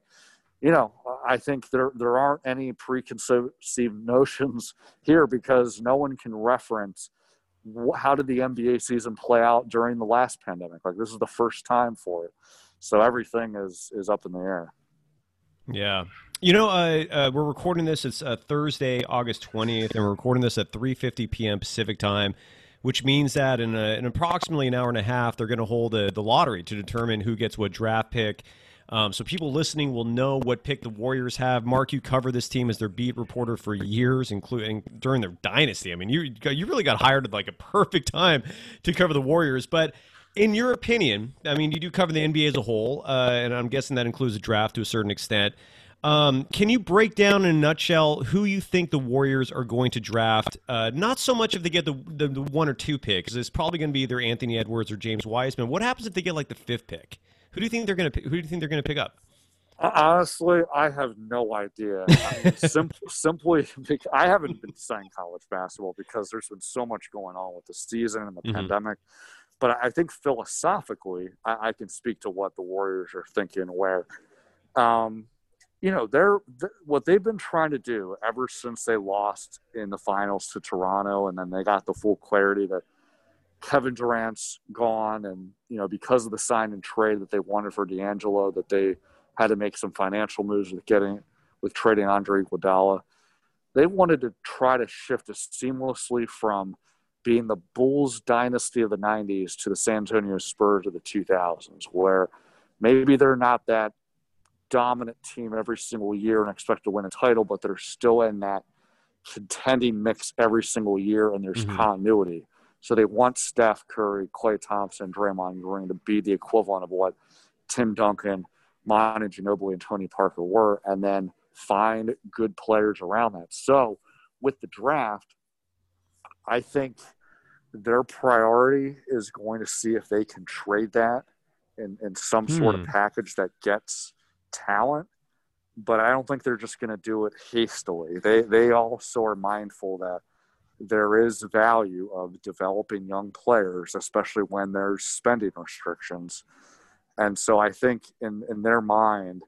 you know, I think there there aren't any preconceived notions here because no one can reference how did the NBA season play out during the last pandemic. Like this is the first time for it, so everything is is up in the air.
Yeah. You know, uh, uh, we're recording this. It's uh, Thursday, August 20th, and we're recording this at 3.50 p.m. Pacific time, which means that in, a, in approximately an hour and a half, they're going to hold a, the lottery to determine who gets what draft pick. Um, so people listening will know what pick the Warriors have. Mark, you cover this team as their beat reporter for years, including during their dynasty. I mean, you you really got hired at like a perfect time to cover the Warriors. But in your opinion, I mean, you do cover the NBA as a whole, uh, and I'm guessing that includes the draft to a certain extent. Um, can you break down in a nutshell who you think the Warriors are going to draft? Uh, not so much if they get the, the, the one or two picks. It's probably going to be either Anthony Edwards or James Wiseman. What happens if they get like the fifth pick? Who do you think they're going to? Who do you think they're going to pick up?
Honestly, I have no idea. I mean, sim- simply, I haven't been studying college basketball because there's been so much going on with the season and the
Mhm.
pandemic. But I think philosophically, I, I can speak to what the Warriors are thinking. Where, um, you know, they're th- what they've been trying to do ever since they lost in the finals to Toronto, and then they got the full clarity that Kevin Durant's gone, and you know because of the sign and trade that they wanted for D'Angelo, that they had to make some financial moves with getting with trading Andre Iguodala. They wanted to try to shift us seamlessly from being the Bulls dynasty of the '90s to the San Antonio Spurs of the 2000s, where maybe they're not that dominant team every single year and expect to win a title, but they're still in that contending mix every single year, and there's
Mhm.
continuity. So they want Steph Curry, Klay Thompson, Draymond Green to be the equivalent of what Tim Duncan, Manu Ginobili, and Tony Parker were, and then find good players around that. So with the draft, I think their priority is going to see if they can trade that in, in some hmm. sort of hmm. package that gets talent. But I don't think they're just going to do it hastily. They they also are mindful that there is value of developing young players, especially when there's spending restrictions. And so I think in, in their mind,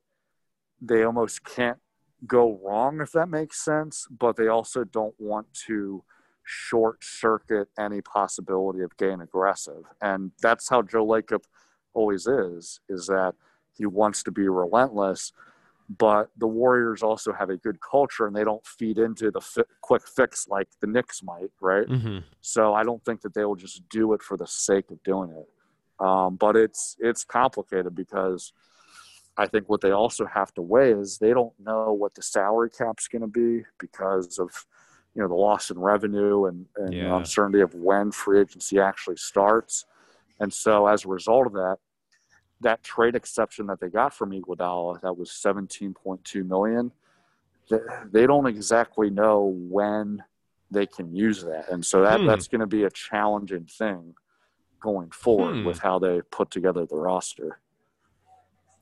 they almost can't go wrong, if that makes sense, but they also don't want to short circuit any possibility of getting aggressive. And that's how Joe Lacob always is, is that he wants to be relentless, but the Warriors also have a good culture and they don't feed into the fi- quick fix like the Knicks might, right? Mm-hmm. So I don't think that they will just do it for the sake of doing it. Um, but it's it's complicated because I think what they also have to weigh is they don't know what the salary cap's going to be because of you know the loss in revenue and, and yeah. uncertainty of when free agency actually starts. And so as a result of that, that trade exception that they got from Iguodala, that was 17.2 million, they don't exactly know when they can use that. And so that, hmm. that's going to be a challenging thing going forward hmm. with how they put together the roster.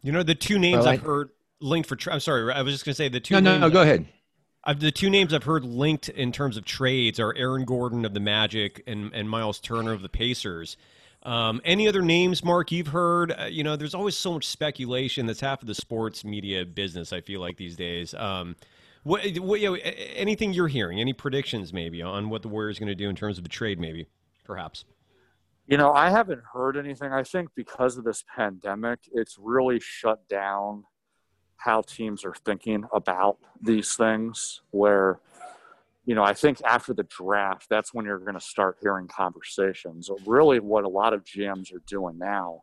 You know, the two names well, I've heard linked for, tra- I'm sorry, I was just going to say the two
No,
no,
no, go ahead.
I've, the two names I've heard linked in terms of trades are Aaron Gordon of the Magic and, and Miles Turner of the Pacers. Um, any other names, Mark, you've heard? Uh, you know, there's always so much speculation. That's half of the sports media business, I feel like, these days. Um, what, what, you know, anything you're hearing? Any predictions, maybe, on what the Warriors going to do in terms of a trade, maybe, perhaps?
You know, I haven't heard anything. I think because of this pandemic, it's really shut down how teams are thinking about these things, where – you know, I think after the draft, that's when you're going to start hearing conversations. Really, what a lot of GMs are doing now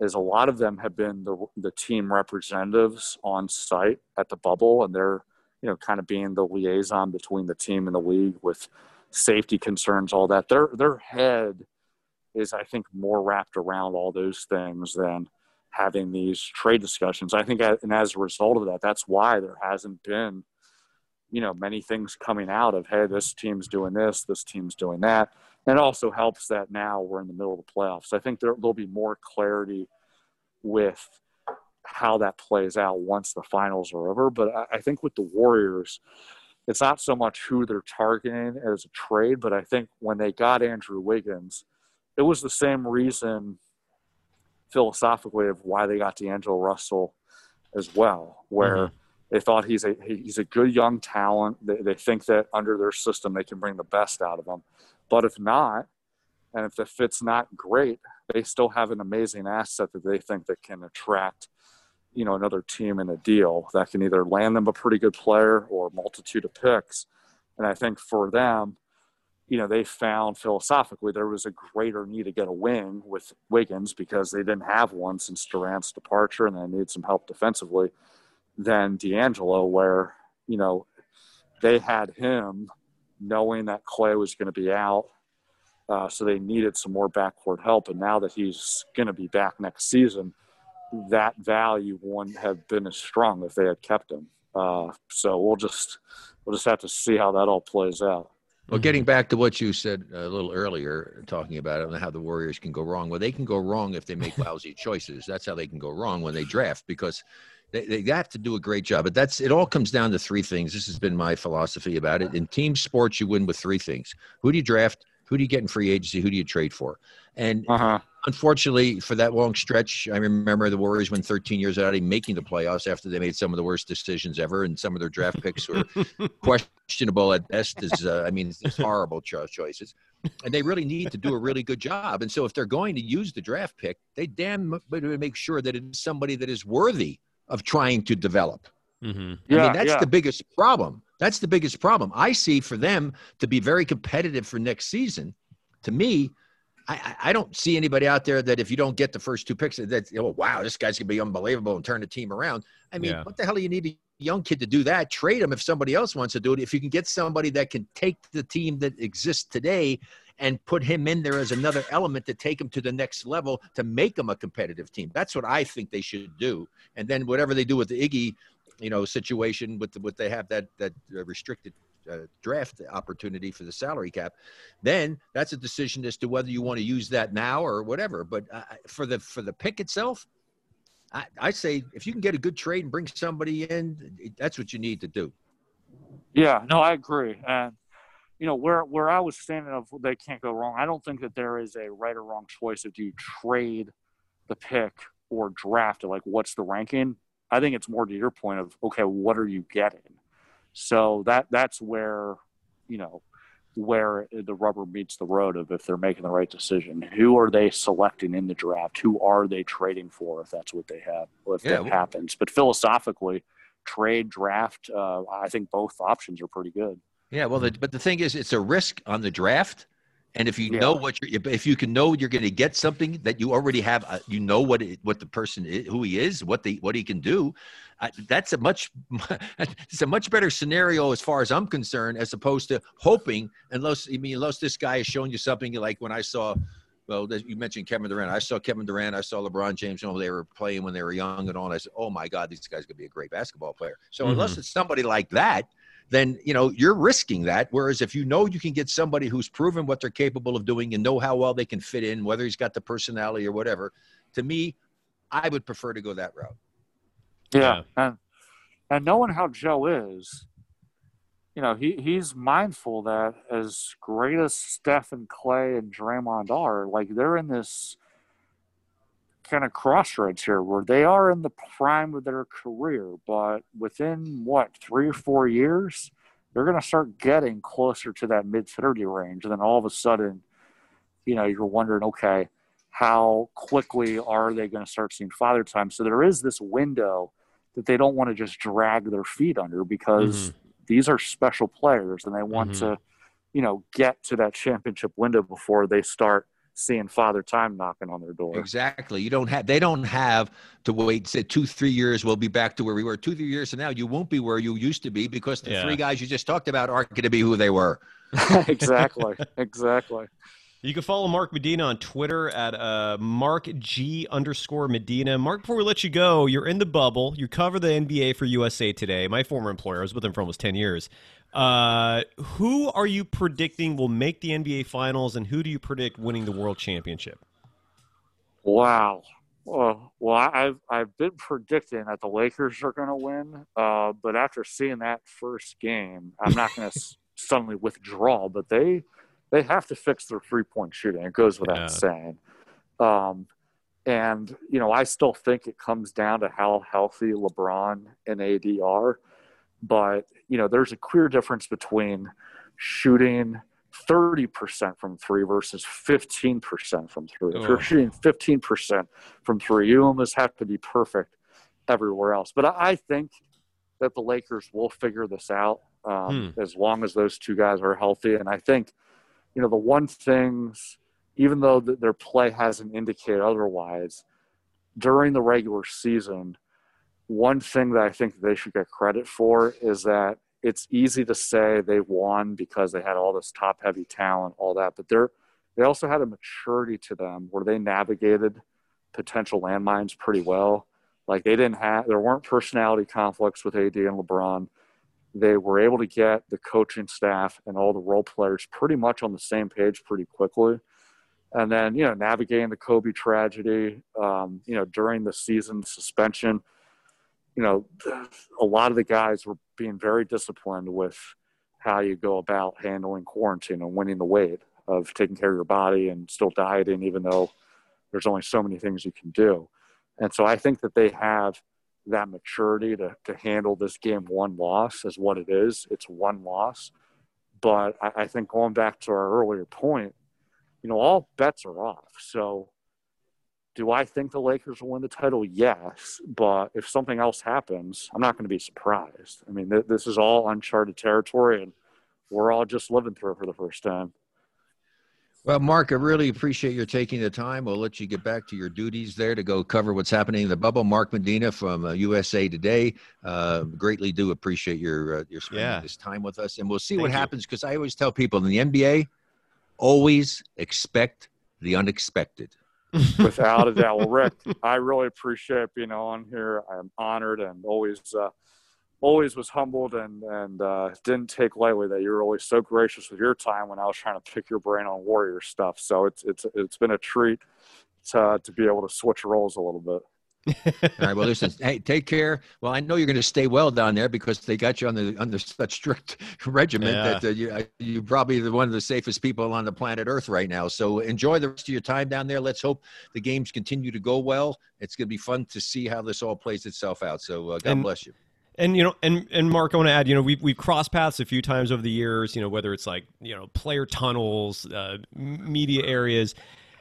is a lot of them have been the, the team representatives on site at the bubble, and they're, you know, kind of being the liaison between the team and the league with safety concerns, all that. Their their head is, I think, more wrapped around all those things than having these trade discussions. I think, and as a result of that, that's why there hasn't been – you know many things coming out of hey this team's doing this this team's doing that. And also helps that now we're in the middle of the playoffs. I think there, there'll be more clarity with how that plays out once the finals are over. But I, I think with the warriors it's not so much who they're targeting as a trade but i think when they got andrew wiggins it was the same reason philosophically of why they got d'angelo russell as well where mm-hmm they thought he's a he's a good young talent. They, they think that under their system they can bring the best out of him. But if not, and if the fit's not great, they still have an amazing asset that they think that can attract, you know, another team in a deal that can either land them a pretty good player or multitude of picks. And I think for them, you know, they found philosophically there was a greater need to get a wing with Wiggins because they didn't have one since Durant's departure and they needed some help defensively than D'Angelo, where you know they had him knowing that Klay was going to be out, uh, so they needed some more backcourt help. And now that he's going to be back next season, that value wouldn't have been as strong if they had kept him. Uh, so we'll just we'll just have to see how that all plays out.
Well, getting back to what you said a little earlier, talking about it and how the Warriors can go wrong. Well, they can go wrong if they make lousy choices. That's how they can go wrong when they draft because they, they have to do a great job. But that's it. All comes down to three things. This has been my philosophy about it. In team sports, you win with three things: who do you draft, who do you get in free agency, who do you trade for, and. Uh-huh. Unfortunately, for that long stretch, I remember the Warriors went 13 years out of making the playoffs after they made some of the worst decisions ever, and some of their draft picks were questionable at best. As uh, I mean, it's horrible choices and they really need to do a really good job. And so, if they're going to use the draft pick, they damn better make sure that it's somebody that is worthy of trying to develop. Mm-hmm. Yeah, I mean, that's yeah. the biggest problem. That's the biggest problem. I see for them to be very competitive for next season. To me, I, I don't see anybody out there that if you don't get the first two picks, that oh wow, this guy's gonna be unbelievable and turn the team around. I mean, yeah. what the hell do you need a young kid to do that? Trade him if somebody else wants to do it. If you can get somebody that can take the team that exists today and put him in there as another element to take him to the next level to make him a competitive team. That's what I think they should do. And then whatever they do with the Iggy, you know situation with the, what they have that that restricted uh, draft opportunity for the salary cap, then that's a decision as to whether you want to use that now or whatever. But uh, for the for the pick itself, I, I say if you can get a good trade and bring somebody in, that's what you need to do.
Yeah, no, I agree. And you know where where I was standing of they can't go wrong. I don't think that there is a right or wrong choice if you trade the pick or draft it. Like, what's the ranking? I think it's more to your point of okay, what are you getting? So that that's where you know where the rubber meets the road of if they're making the right decision. Who are they selecting in the draft? Who are they trading for if that's what they have, if yeah, that happens? But philosophically, trade, draft, uh, I think both options are pretty good.
Yeah, well, the, but the thing is, it's a risk on the draft. And if you yeah. know what you're, if you can know you're going to get something that you already have, uh, you know what it, what the person is, who he is, what the what he can do. Uh, that's a much it's a much better scenario as far as I'm concerned, as opposed to hoping unless I mean unless this guy is showing you something like when I saw. Well, you mentioned Kevin Durant. I saw Kevin Durant. I saw LeBron James. You know, they were playing when they were young and all. And I said, "Oh my God, these guys could be a great basketball player." So mm-hmm. unless it's somebody like that, then you know you're risking that. Whereas if you know you can get somebody who's proven what they're capable of doing and know how well they can fit in, whether he's got the personality or whatever, to me, I would prefer to go that route.
Yeah, yeah. and and knowing how Joe is, you know, he he's mindful that as great as Steph and Klay and Draymond are, like they're in this kind of crossroads here where they are in the prime of their career, but within what, three or four years, they're going to start getting closer to that mid 30 range. And then all of a sudden, you know, you're wondering, okay, how quickly are they going to start seeing father time? So there is this window that they don't want to just drag their feet under because mm-hmm. these are special players and they want mm-hmm. to, you know, get to that championship window before they start – seeing father time knocking on their door.
Exactly. You don't have they don't have to wait say two, three years we'll be back to where we were. Two, three years from now, you won't be where you used to be because the yeah. three guys you just talked about aren't going to be who they were.
exactly. Exactly.
You can follow Mark Medina on Twitter at uh, Mark G underscore Medina. Mark, before we let you go, you're in the bubble. You cover the NBA for USA Today. My former employer, I was with them for almost 10 years. Uh, who are you predicting will make the NBA Finals, and who do you predict winning the World Championship?
Wow. Well, well, I've I've been predicting that the Lakers are going to win, uh, but after seeing that first game, I'm not going to suddenly withdraw. But they they have to fix their three point shooting. It goes without yeah. saying. Um, and you know, I still think it comes down to how healthy LeBron and AD are. But you know, there's a clear difference between shooting 30% from three versus 15% from three. Oh. If you're shooting 15% from three, you almost have to be perfect everywhere else. But I think that the Lakers will figure this out um, hmm. as long as those two guys are healthy. And I think, you know, the one things, even though their play hasn't indicated otherwise, during the regular season, one thing that I think they should get credit for is that it's easy to say they won because they had all this top heavy talent, all that, but they're they also had a maturity to them where they navigated potential landmines pretty well. Like they didn't have there weren't personality conflicts with AD and LeBron. They were able to get the coaching staff and all the role players pretty much on the same page pretty quickly. And then, you know, navigating the Kobe tragedy, um, you know, during the season suspension – you know, a lot of the guys were being very disciplined with how you go about handling quarantine and winning the weight of taking care of your body and still dieting, even though there's only so many things you can do. And so I think that they have that maturity to, to handle this game one loss as what it is. It's one loss. But I, I think going back to our earlier point, you know, all bets are off. So do I think the Lakers will win the title? Yes. But if something else happens, I'm not going to be surprised. I mean, th- this is all uncharted territory, and we're all just living through it for the first time.
Well, Mark, I really appreciate your taking the time. We'll let you get back to your duties there to go cover what's happening in the bubble. Mark Medina from uh, USA Today. Uh, greatly do appreciate your uh, your spending yeah. this time with us, and we'll see Thank what you. happens. Because I always tell people in the NBA, always expect the unexpected.
Without a doubt. Well, Rick, I really appreciate being on here. I'm honored and always uh, always was humbled and and uh, didn't take lightly that you were always so gracious with your time when I was trying to pick your brain on Warrior stuff. So it's it's it's been a treat to to be able to switch roles a little bit.
All right. Well, listen. Hey, take care. Well, I know you're going to stay well down there because they got you on the under such strict regimen
Yeah.
that uh, you uh, you're probably the one of the safest people on the planet Earth right now. So enjoy the rest of your time down there. Let's hope the games continue to go well. It's going to be fun to see how this all plays itself out. So uh, God
And-
bless you.
And you know, and and Mark, I want to add, you know, we've we've crossed paths a few times over the years. You know, whether it's like you know player tunnels, uh, media areas.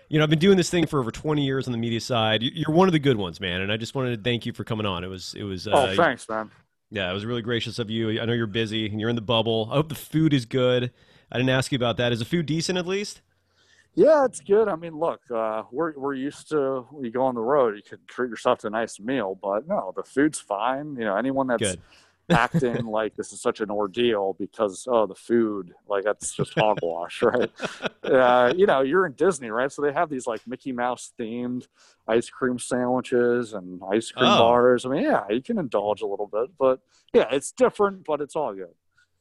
You know, I've been doing this thing for over twenty years on the media side. You- You're one of the good ones, man, and I just wanted to thank you for coming on. It was it was uh,
oh, thanks, man.
yeah, it was really gracious of you. I know you're busy and you're in the bubble. I hope the food is good. I didn't ask you about that. Is the food decent at least?
Yeah, it's good. I mean, look, uh, we're we're used to when you go on the road, you can treat yourself to a nice meal, but no, the food's fine. You know, anyone that's
Good.
Acting like this is such an ordeal because oh the food, like that's just hogwash, right? Uh, you know, you're in Disney, right? So they have these like Mickey Mouse themed ice cream sandwiches and ice cream
Oh.
bars. I mean, yeah, you can indulge a little bit, but yeah, it's different, but it's all good.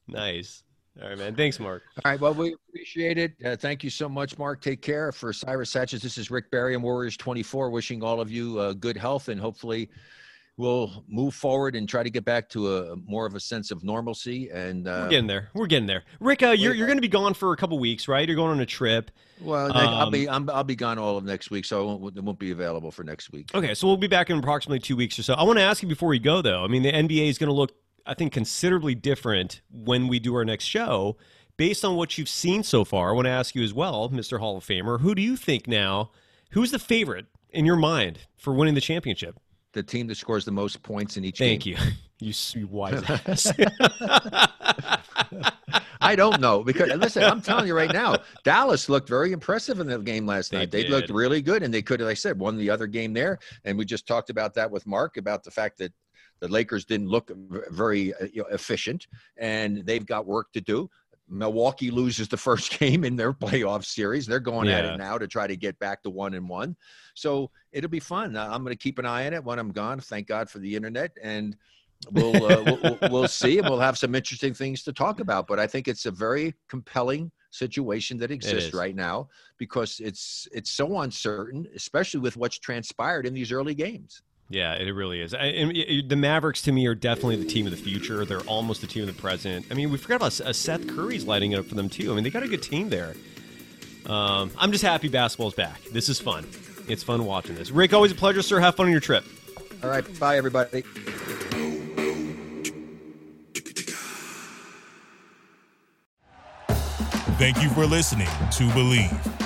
Nice. All right, man. Thanks, Mark.
All right. Well, we appreciate it. Uh, thank you so much, Mark. Take care. For Cyrus Satches, this is Rick Barry and Warriors 24, wishing all of you uh, good health and hopefully we'll move forward and try to get back to a more of a sense of normalcy. And
We're
uh,
getting there. We're getting there. Rick, uh, you're you're going to be gone for a couple weeks, right? You're going on a trip.
well, Nick, I'll
Um,
be I'm, I'll be gone all of next week, so I won't, it won't be available for next week.
Okay, so we'll be back in approximately two weeks or so. I want to ask you before we go, though. I mean, the NBA is going to look, I think, considerably different when we do our next show. Based on what you've seen so far, I want to ask you as well, Mr. Hall of Famer, who do you think now? Who's the favorite in your mind for winning the championship?
The team that scores the most points in each
Thank
game.
Thank you, you, you wise ass.
I don't know because listen, I'm telling you right now, Dallas looked very impressive in the game last
They
night. They looked really good, and they could, like I said, won the other game there. And we just talked about that with Mark about the fact that the Lakers didn't look very uh, you know, efficient, and they've got work to do. Milwaukee loses the first game in their playoff series. They're going at it now to try to get back to one and one. So it'll be fun. I'm going to keep an eye on it when I'm gone. Thank God for the internet, and we'll, uh, we'll we'll see, and we'll have some interesting things to talk about. But I think it's a very compelling situation that exists right now because it's it's so uncertain, especially with what's transpired in these early games.
Yeah, it really is. I, and y- the Mavericks to me are definitely the team of the future. They're almost the team of the present. I mean, we forgot about uh, Seth Curry's lighting it up for them too. I mean, they got a good team there. Um, I'm just happy basketball's back. This is fun. It's fun watching this. Rick, always a pleasure, sir. Have fun on your trip.
All right, bye everybody.
Thank you for listening to Bleav.